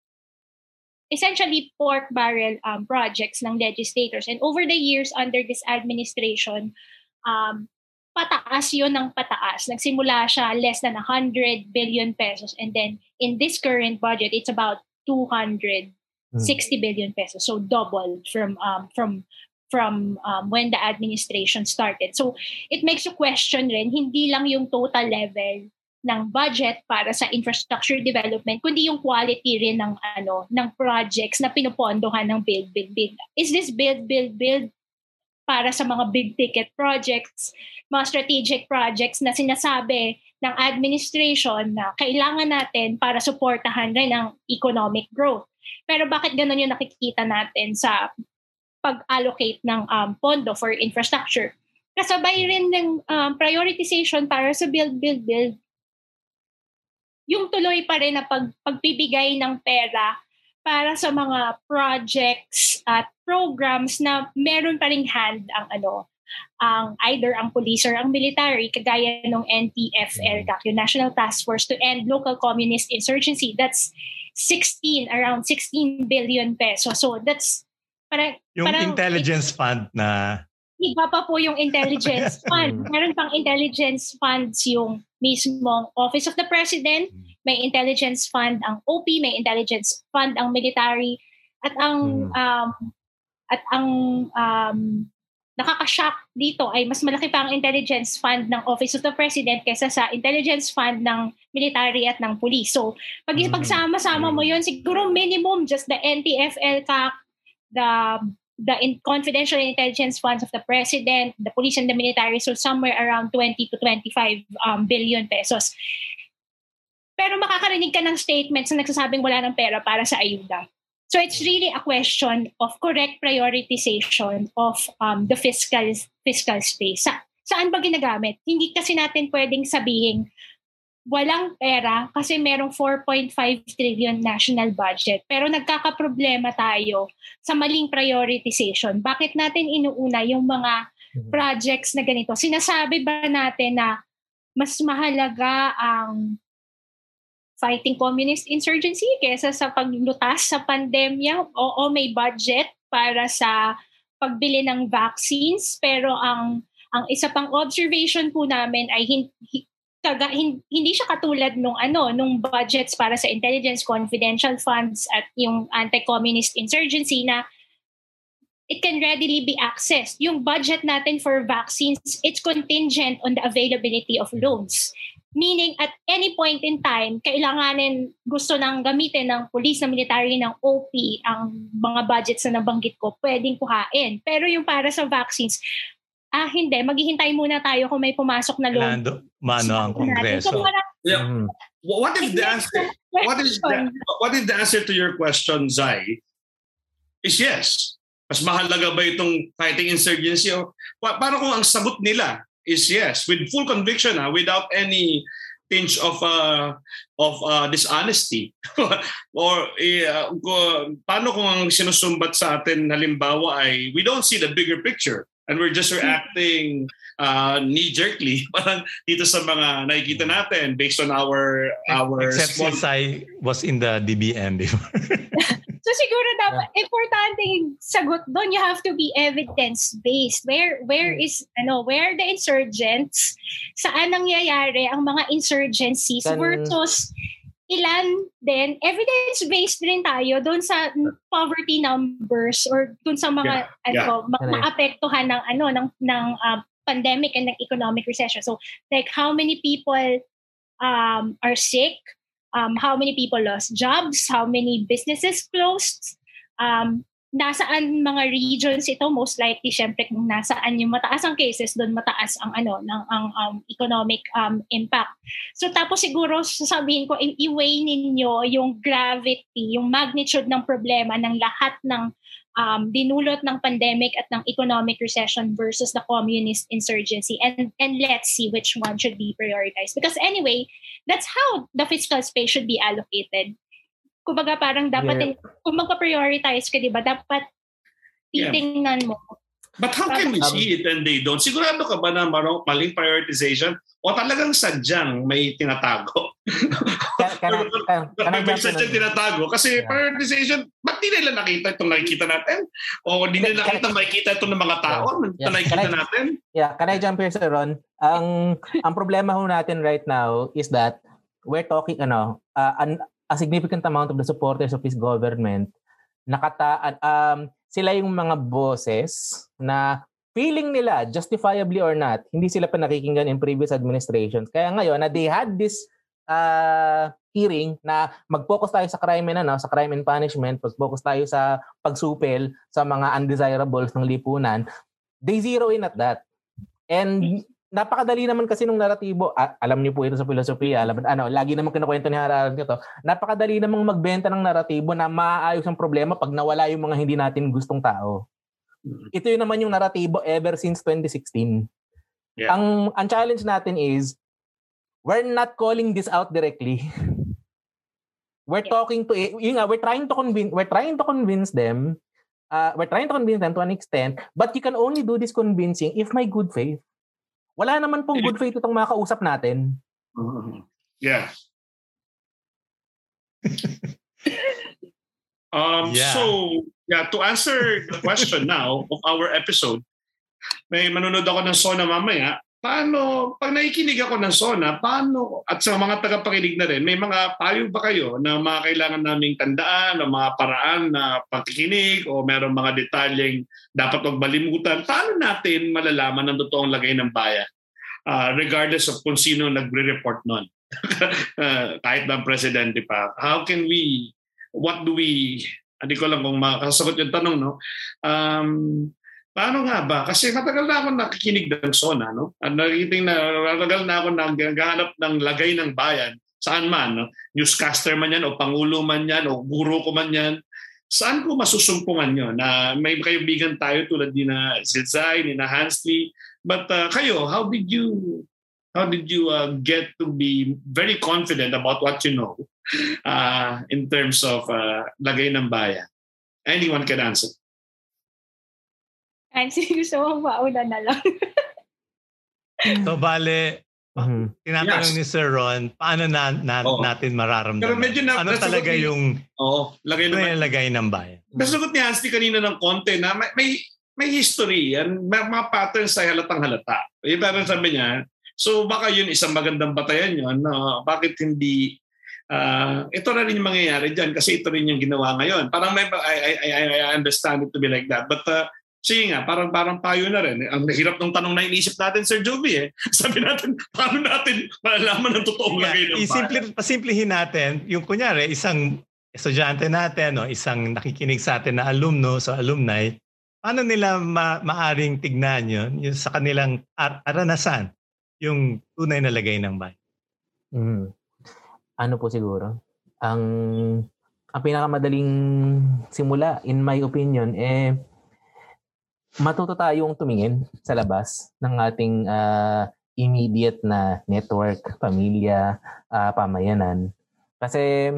essentially pork barrel um, projects ng legislators. And over the years under this administration, um, pataas yon ng pataas. Nagsimula siya less than 100 billion pesos. And then in this current budget, it's about 200 60 hmm. billion pesos. So double from um, from from um, when the administration started. So it makes you question rin, hindi lang yung total level ng budget para sa infrastructure development kundi yung quality rin ng ano ng projects na pinupondohan ng build build build is this build build build para sa mga big ticket projects mga strategic projects na sinasabi ng administration na kailangan natin para suportahan rin ang economic growth pero bakit ganun yung nakikita natin sa pag-allocate ng um, pondo for infrastructure kasabay rin ng um, prioritization para sa build build build yung tuloy pa rin na pag, pagbibigay ng pera para sa mga projects at programs na meron pa ring hand ang ano ang either ang police or ang military kagaya ng NTFL mm. yung National Task Force to End Local Communist Insurgency that's 16 around 16 billion pesos so that's parang yung parang, intelligence fund na iba pa po yung intelligence [LAUGHS] fund meron pang intelligence funds yung mismong Office of the President, hmm. may intelligence fund ang OP, may intelligence fund ang military at ang hmm. um, at ang um, nakaka-shock dito ay mas malaki pa ang intelligence fund ng Office of the President kaysa sa intelligence fund ng military at ng police. So, pag mm. pagsama-sama mo yun, siguro minimum just the NTFL CAC, the the in confidential intelligence funds of the president, the police and the military, so somewhere around 20 to 25 um, billion pesos. Pero makakarinig ka ng statements na nagsasabing wala ng pera para sa ayuda. So it's really a question of correct prioritization of um, the fiscal fiscal space. Sa, saan ba ginagamit? Hindi kasi natin pwedeng sabihin walang pera kasi merong 4.5 trillion national budget. Pero nagkakaproblema tayo sa maling prioritization. Bakit natin inuuna yung mga mm-hmm. projects na ganito? Sinasabi ba natin na mas mahalaga ang fighting communist insurgency kaysa sa paglutas sa pandemya? Oo, may budget para sa pagbili ng vaccines pero ang ang isa pang observation po namin ay hindi hindi siya katulad nung ano nung budgets para sa intelligence confidential funds at yung anti-communist insurgency na it can readily be accessed. Yung budget natin for vaccines, it's contingent on the availability of loans. Meaning, at any point in time, kailanganin gusto nang gamitin ng police, ng military, ng OP, ang mga budgets na nabanggit ko, pwedeng kuhain. Pero yung para sa vaccines, ah hindi, maghihintay muna tayo kung may pumasok na loan. Mano ang kongreso. So, yeah. Mm. What if the answer what is the, what if the answer to your question, Zai, is yes? Mas mahalaga ba itong fighting insurgency? O, pa- paano kung ang sagot nila is yes, with full conviction, ha, without any tinge of uh, of uh, dishonesty. [LAUGHS] Or uh, paano kung ang sinusumbat sa atin halimbawa ay we don't see the bigger picture and we're just reacting uh, knee-jerkly. [LAUGHS] Parang dito sa mga nakikita natin based on our our except small... since I was in the DBM before. [LAUGHS] so siguro dapat yeah. importante sagot doon you have to be evidence based where where hmm. is ano where the insurgents saan nangyayari ang mga insurgencies Kan... versus ilan din, evidence-based rin tayo doon sa poverty numbers or doon sa mga yeah. ano, yeah. Ma- maapektuhan ng ano ng ng uh, pandemic and ng economic recession. So like how many people um, are sick, um, how many people lost jobs, how many businesses closed, um, nasaan mga regions ito? Most likely syempre kung nasaan yung mataas ang cases doon mataas ang ano ng ang um, economic um, impact. So tapos siguro sasabihin ko i-weigh ninyo yung gravity yung magnitude ng problema ng lahat ng um, dinulot ng pandemic at ng economic recession versus the communist insurgency and and let's see which one should be prioritized because anyway that's how the fiscal space should be allocated kumbaga parang dapat, yeah. kung magpa-prioritize ka, di ba, dapat titingnan yeah. mo. But how can we see it and they don't? Sigurado ka ba na marong, maling prioritization o talagang sadyang may tinatago? Can [LAUGHS] may sadyang tinatago kasi yeah. prioritization, ba't di nila nakita itong nakikita natin? O di nila nakita makikita ito ng mga tao yeah. na nakikita I, natin? Yeah, can I jump here, Sir Ron? Ang, ang problema ho natin right now is that we're talking, ano, uh, an, a significant amount of the supporters of his government nakataan um sila yung mga bosses na feeling nila, justifiably or not, hindi sila pa nakikinggan in previous administrations. Kaya ngayon, na they had this uh, hearing na mag-focus tayo sa crime and, ano, sa crime and punishment, mag-focus tayo sa pagsupel sa mga undesirables ng lipunan, they zero in at that. And napakadali naman kasi nung naratibo, ah, alam niyo po ito sa filosofiya, alam, ano, lagi naman kinukwento ni Harari ito, napakadali namang magbenta ng naratibo na maayos ang problema pag nawala yung mga hindi natin gustong tao. Mm-hmm. Ito yun naman yung naratibo ever since 2016. Yeah. Ang ang challenge natin is we're not calling this out directly. [LAUGHS] we're yeah. talking to yun nga, we're trying to convince we're trying to convince them uh, we're trying to convince them to an extent, but you can only do this convincing if my good faith. Wala naman pong good faith itong mga kausap natin. Mm-hmm. Yeah. [LAUGHS] um, yeah. So, yeah, to answer the question now of our episode, may manunod ako ng Sona mamaya. Paano, pag nakikinig ako ng Sona, paano, at sa mga tagapakinig na rin, may mga payo ba kayo na mga kailangan naming tandaan, o mga paraan na pakikinig, o meron mga detalyeng dapat magbalimutan? Paano natin malalaman ang totoong lagay ng bayan? Uh, regardless of kung sino nagre-report nun. uh, [LAUGHS] kahit na presidente pa. How can we, what do we, hindi ko lang kung makasagot yung tanong, no? Um, Paano nga ba? Kasi matagal na ako nakikinig ng SONA. No? At nakikinig na, matagal na ako naghahanap ng lagay ng bayan. Saan man. No? Newscaster man yan o Pangulo man yan o guro ko man yan. Saan ko masusumpungan yun? Na may kaibigan tayo tulad ni na Zilzay, ni na Hansley. But uh, kayo, how did you how did you uh, get to be very confident about what you know uh, in terms of uh, lagay ng bayan? Anyone can answer. [LAUGHS] Nancy, gusto mo mauna na lang. so, bale, mm-hmm. tinatanong yes. ni Sir Ron, paano na, na oh. natin mararamdaman? Pero medyo na, ano talaga ni, yung oh, lagay ano yung lagay ng bayan? Nasagot ni Hansley kanina ng konti na may, may, may history yan, may mga patterns sa halatang halata. Yung parang sabi niya, so baka yun isang magandang batayan yun, no? bakit hindi Uh, ito na rin yung mangyayari dyan kasi ito rin yung ginawa ngayon. Parang may, I, I, I understand it to be like that. But uh, Sige nga, parang parang payo na rin. Ang hirap ng tanong na inisip natin, Sir Jovi eh. [LAUGHS] Sabi natin, paano natin malalaman ng totoong yeah, lagay ng isimple, Pasimplihin natin, yung kunyari, isang estudyante natin, no, isang nakikinig sa atin na alumno, so alumni, paano nila ma- maaring tignan yun, yung sa kanilang ar- aranasan, yung tunay na lagay ng bahay? Mm. Ano po siguro? Ang ang pinakamadaling simula, in my opinion, eh, matuto tayong tumingin sa labas ng ating uh, immediate na network, pamilya, uh, pamayanan. Kasi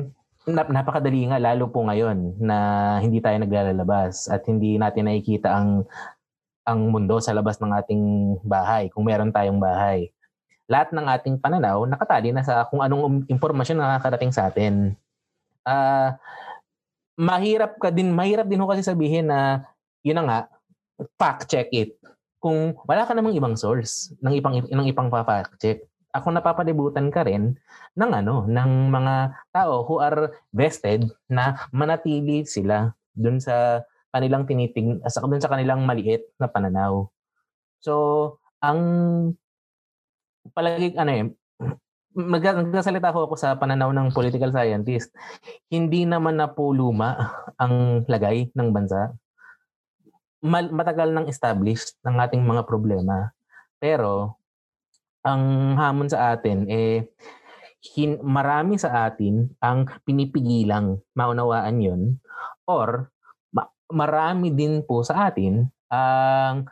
nap- napakadali nga lalo po ngayon na hindi tayo naglalabas at hindi natin nakikita ang ang mundo sa labas ng ating bahay kung meron tayong bahay. Lahat ng ating pananaw nakatali na sa kung anong impormasyon na nakakarating sa atin. Uh, mahirap ka din, mahirap din ho kasi sabihin na yun na nga, fact check it. Kung wala ka namang ibang source ng ipang ng ipang fact check, ako napapalibutan ka rin ng ano, ng mga tao who are vested na manatili sila dun sa kanilang tinitig sa dun sa kanilang maliit na pananaw. So, ang palagi ano eh mag nagsasalita ko ako sa pananaw ng political scientist, hindi naman na po luma ang lagay ng bansa matagal nang established ng ating mga problema. Pero ang hamon sa atin eh hin- marami sa atin ang pinipigilang maunawaan 'yon or ma- marami din po sa atin ang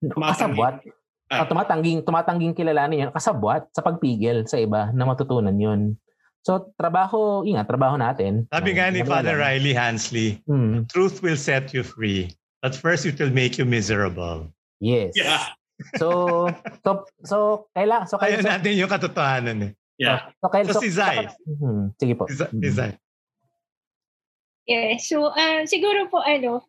kasabwat at tumatangging tumatangging kilalanin 'yan kasabwat sa pagpigil sa iba na matutunan 'yon. So, trabaho, ingat, trabaho natin. Sabi nga ni Father Riley Hansley, hmm. truth will set you free. At first, it will make you miserable. Yes. Yeah. So, so, so, kailangan, so, kailangan, so, natin yung katotohanan eh. Yeah. So, so, so, so si Zai. So, hmm, sige po. Si, si Zai. Yeah, so uh, siguro po ano,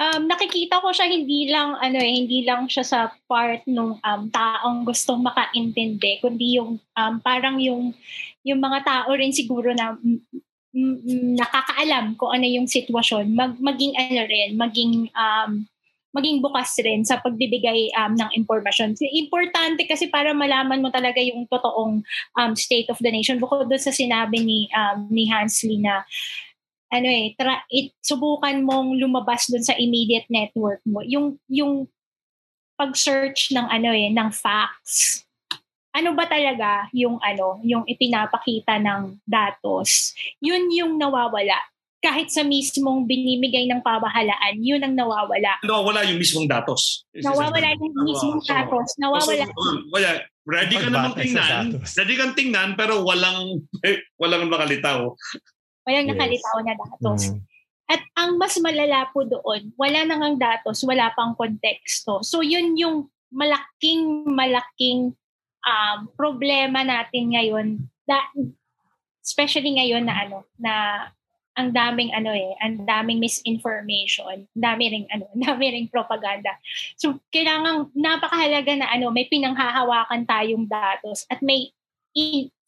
um, nakikita ko siya hindi lang ano eh, hindi lang siya sa part nung um, taong gustong makaintindi, kundi yung um, parang yung yung mga tao rin siguro na nakakaalam kung ano yung sitwasyon, mag, maging ano rin, maging um, maging bukas rin sa pagbibigay um, ng impormasyon. Importante kasi para malaman mo talaga yung totoong um, state of the nation. Bukod doon sa sinabi ni um, ni Hansley na ano eh, tra- it, subukan mong lumabas doon sa immediate network mo. Yung yung pag-search ng ano eh, ng facts. Ano ba talaga yung ano, yung ipinapakita ng datos? Yun yung nawawala kahit sa mismong binimigay ng pamahalaan, yun ang nawawala. Nawawala yung mismong datos. Nawawala yung mismong datos. Nawawala. So, wala, ready ka namang tingnan, ready kang tingnan, pero walang, eh, [LAUGHS] walang makalitaw. Walang yes. nakalitaw na datos. Mm. At ang mas malala po doon, wala nang ang datos, wala pang konteksto. So yun yung malaking, malaking um, problema natin ngayon. Da, especially ngayon na ano, na ang daming ano eh, ang daming misinformation, ang dami ring ano, ang dami ring propaganda. So kailangan napakahalaga na ano, may pinanghahawakan tayong datos at may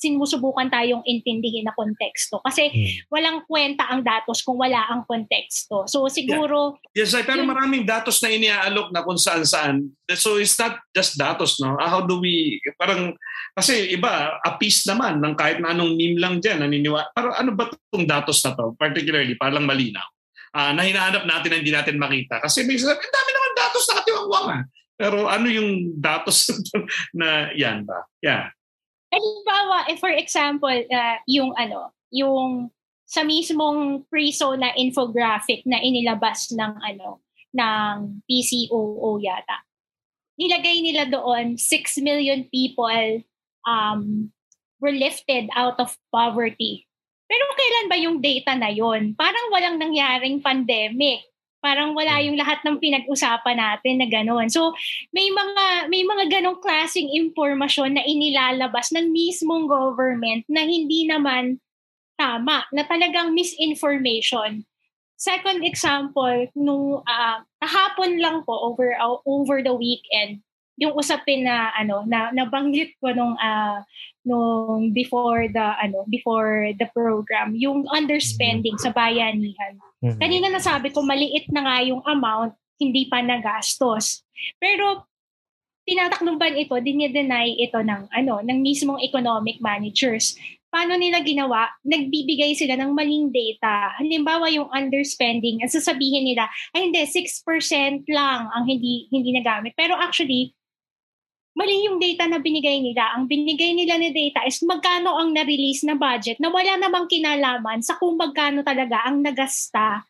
sinusubukan tayong intindihin na konteksto. Kasi hmm. walang kwenta ang datos kung wala ang konteksto. So siguro... Yeah. Yes, pero yung, maraming datos na iniaalok na kung saan-saan. So it's not just datos, no? Ah, how do we... Parang... Kasi iba, a piece naman ng kahit na anong meme lang dyan, naniniwa. Pero ano ba itong datos na to? Particularly, parang malinaw. Uh, na hinahanap natin na hindi natin makita. Kasi may sabi, dami naman datos na katiwangwang ah. Pero ano yung datos [LAUGHS] na yan ba? Yeah. Halimbawa, eh, for example, uh, yung ano, yung sa mismong preso na infographic na inilabas ng ano ng PCOO yata. Nilagay nila doon 6 million people um, were lifted out of poverty. Pero kailan ba yung data na yon? Parang walang nangyaring pandemic parang wala hmm. yung lahat ng pinag-usapan natin na gano'n. So, may mga may mga ganong klaseng impormasyon na inilalabas ng mismong government na hindi naman tama, na talagang misinformation. Second example, nung uh, kahapon lang po over uh, over the weekend, yung usapin na ano na nabanggit ko nung uh, nung before the ano before the program yung underspending sa bayanihan Mm-hmm. Kanina nasabi ko, maliit na nga yung amount, hindi pa nagastos. Pero tinatakluban ito, dinideny ito ng ano, ng mismong economic managers. Paano nila ginawa? Nagbibigay sila ng maling data. Halimbawa yung underspending, at sasabihin nila, ay hindi, 6% lang ang hindi hindi nagamit. Pero actually, mali yung data na binigay nila. Ang binigay nila na data is magkano ang na-release na budget na wala namang kinalaman sa kung magkano talaga ang nagasta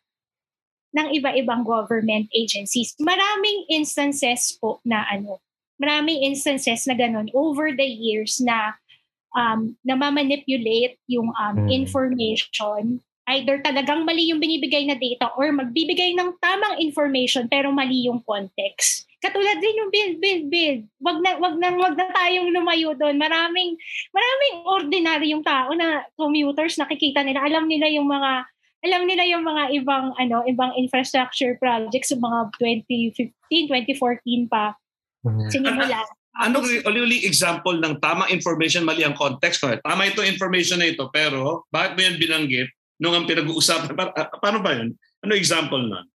ng iba-ibang government agencies. Maraming instances po na ano, maraming instances na ganun over the years na um, na manipulate yung um, mm. information either talagang mali yung binibigay na data or magbibigay ng tamang information pero mali yung context. Katulad din yung build, build, build. Wag na, wag na, wag na tayong lumayo doon. Maraming, maraming ordinary yung tao na commuters nakikita nila. Alam nila yung mga, alam nila yung mga ibang, ano, ibang infrastructure projects, yung mga 2015, 2014 pa. Mm-hmm. Sinimula. Ano uli example ng tamang information, mali ang context? Tama ito information na ito, pero bakit mo yan binanggit nung ang pinag-uusapan? Pa- paano ba yun? Ano example nun?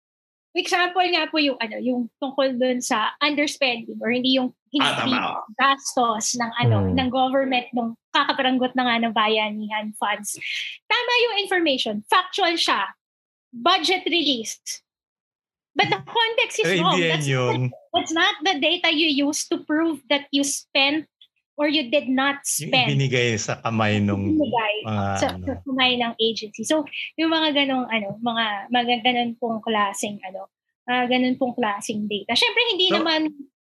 Example nga po yung ano, yung tungkol dun sa underspending or hindi yung hindi ah, gastos ng ano hmm. ng government nung kakaparanggot na nga ng bayanihan funds. Tama yung information, factual siya. Budget released. But the context is wrong. That's, yun. [LAUGHS] that's not the data you use to prove that you spent or you did not spend. Yung binigay sa kamay nung binigay mga, sa, ano. sa kamay ng agency. So, yung mga ganong ano, mga mga ganon pong klaseng ano, uh, ganun pong klaseng data. Syempre hindi so, naman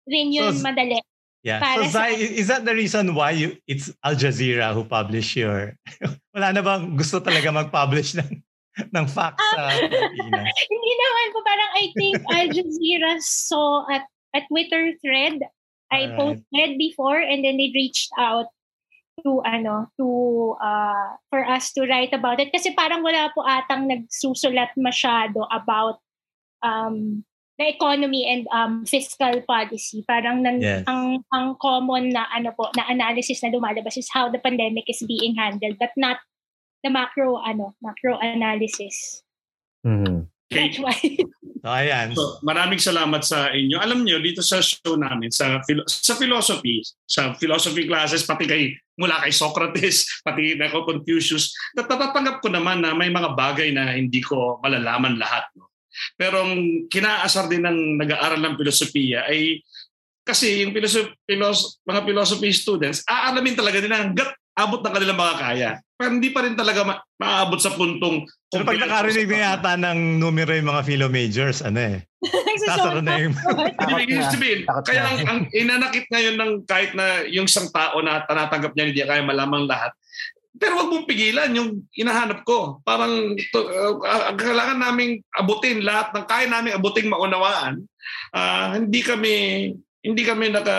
rin yun so, madali. Yeah. Para so Zai, sa, is that the reason why you it's Al Jazeera who publish your [LAUGHS] wala na bang gusto talaga mag-publish ng ng facts sa Pilipinas? [LAUGHS] hindi naman po parang I think Al Jazeera saw at a Twitter thread I posted before and then they reached out to ano to uh for us to write about it kasi parang wala po atang nagsusulat masyado about um the economy and um fiscal policy parang nan, yes. ang ang common na ano po na analysis na lumalabas is how the pandemic is being handled but not the macro ano macro analysis mm-hmm. Okay. That's why. So, [LAUGHS] ayan. So, maraming salamat sa inyo. Alam niyo dito sa show namin, sa, sa philosophy, sa philosophy classes, pati kay, mula kay Socrates, [LAUGHS] pati na ko Confucius, natatanggap ko naman na may mga bagay na hindi ko malalaman lahat. No? Pero ang kinaasar din ng nag-aaral ng filosofiya ay kasi yung philosophy, philosophy, mga philosophy students, aalamin talaga din hanggat abot ng kanilang makakaya. Pero hindi pa rin talaga ma- maaabot sa puntong... Pero pag nakarinig na yata ng numero yung mga philo majors, ano eh. [LAUGHS] Sasaro na yung... [LAUGHS] Ibig sabihin, kaya ang, ang inanakit ngayon ng kahit na yung isang tao na tanatanggap niya hindi kaya malamang lahat, pero wag mong pigilan yung inahanap ko. Parang to, uh, kailangan naming abutin lahat ng kaya namin abuting maunawaan. Uh, hindi kami hindi kami naka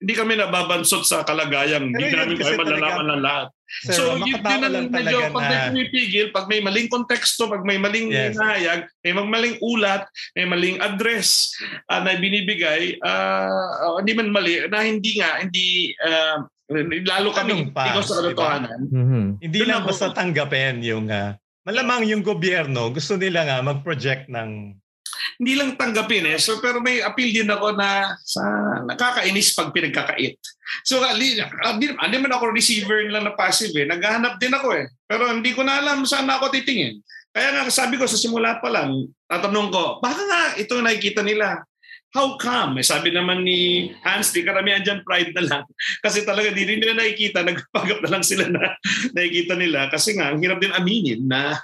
hindi kami nababansot sa kalagayang hindi namin kaya malalaman ng lahat. Sir, so yun, yun ang medyo pag may pumipigil, pag may maling konteksto, pag may maling yes. hinahayag, may maling ulat, may maling address uh, na binibigay, uh, hindi man mali, na hindi nga, hindi uh, lalo kami pa, sa katotohanan. Diba? Mm-hmm. Hindi lang basta tanggapin yung uh, malamang yung gobyerno gusto nila nga mag-project ng hindi lang tanggapin eh. So, pero may appeal din ako na sa nakakainis pag pinagkakait. So, hindi, hindi man ako receiver lang na passive eh. Naghahanap din ako eh. Pero hindi ko na alam saan ako titingin. Kaya nga sabi ko sa simula pa lang, tatanong ko, baka nga ito nakikita nila. How come? Eh, sabi naman ni Hans, di karamihan dyan pride na lang. [LAUGHS] Kasi talaga di rin nila nakikita, nagpagap na lang sila na [LAUGHS] nakikita nila. Kasi nga, ang hirap din aminin na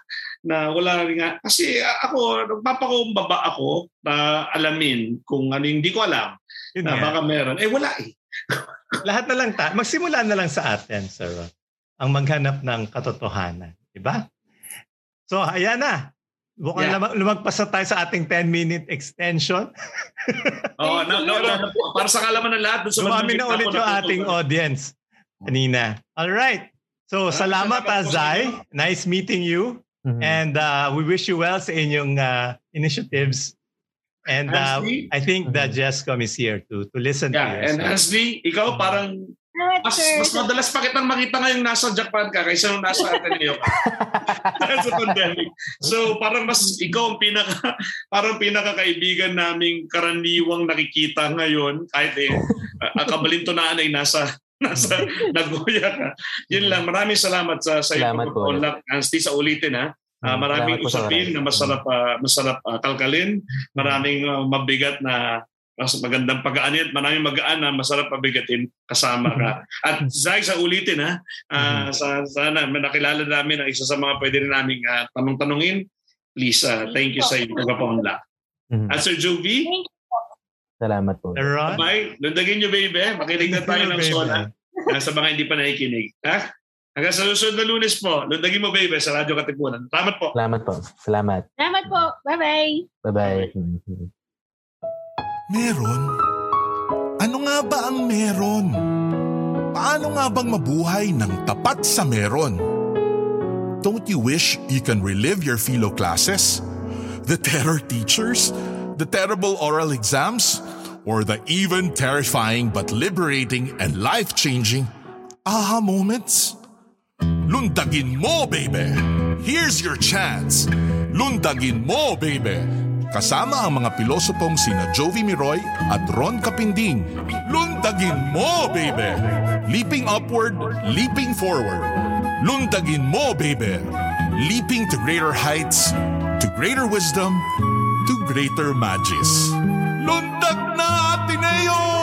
na wala rin nga. Kasi ako, nagpapakumbaba ako na alamin kung ano hindi ko alam Yun na nga. baka meron. Eh wala eh. [LAUGHS] Lahat na lang, ta- magsimula na lang sa atin, sir. Ang maghanap ng katotohanan. Diba? So, ayan na. Mukhang yeah. lumagpas na tayo sa ating 10-minute extension. [LAUGHS] oh, no, no, no, para sa kalaman ng lahat. Dumami na ulit yung ating audience kanina. All right. So, salamat, Azay. Nice meeting you. Mm-hmm. And uh, we wish you well sa inyong uh, initiatives. And uh, I think that mm-hmm. Jesscom is here to to listen yeah, to you. And so. Ashley, ikaw mm-hmm. parang mas, mas madalas pa kitang makita ngayong nasa Japan ka kaysa nung nasa Ateneo ka. [LAUGHS] sa pandemic. So parang mas ikaw ang pinaka parang pinakakaibigan naming karaniwang nakikita ngayon kahit eh kabalintunaan ay nasa nasa [LAUGHS] Nagoya ka. Yun lang. Maraming salamat sa sa salamat po. Ansti sa ulitin ha. Uh, maraming usapin na masarap uh, masarap uh, kalkalin. Maraming uh, mabigat na mas magandang pag-aan maraming magaan na masarap pabigatin kasama ka. At Zay, sa ulitin ha, uh, sa, sana nakilala namin ang isa sa mga pwede rin naming uh, tanong-tanongin. Please, uh, thank you sa iyo pagpapaunla. Mm-hmm. At Sir Jovi, Salamat po. Ron? Bye. Lundagin nyo, baby. Makinig na tayo ng Sona. Sa mga hindi pa nakikinig. Ha? Hanggang sa susunod na lunes po. Lundagin mo, baby, sa Radyo Katipunan. Salamat po. Salamat po. Salamat. Salamat po. Bye-bye. Bye-bye. Meron? Ano nga ba ang meron? Paano nga bang mabuhay ng tapat sa meron? Don't you wish you can relive your philo classes? The terror teachers? the terrible oral exams, or the even terrifying but liberating and life changing aha moments? Lundagin mo, baby! Here's your chance! Lundagin mo, baby! Kasama ang mga pilosopong sina Jovi Miroy at Ron Kapinding. Lundagin mo, baby! Leaping upward, leaping forward. Lundagin mo, baby! Leaping to greater heights, to greater wisdom, greater magis. Lundag na, Ateneo!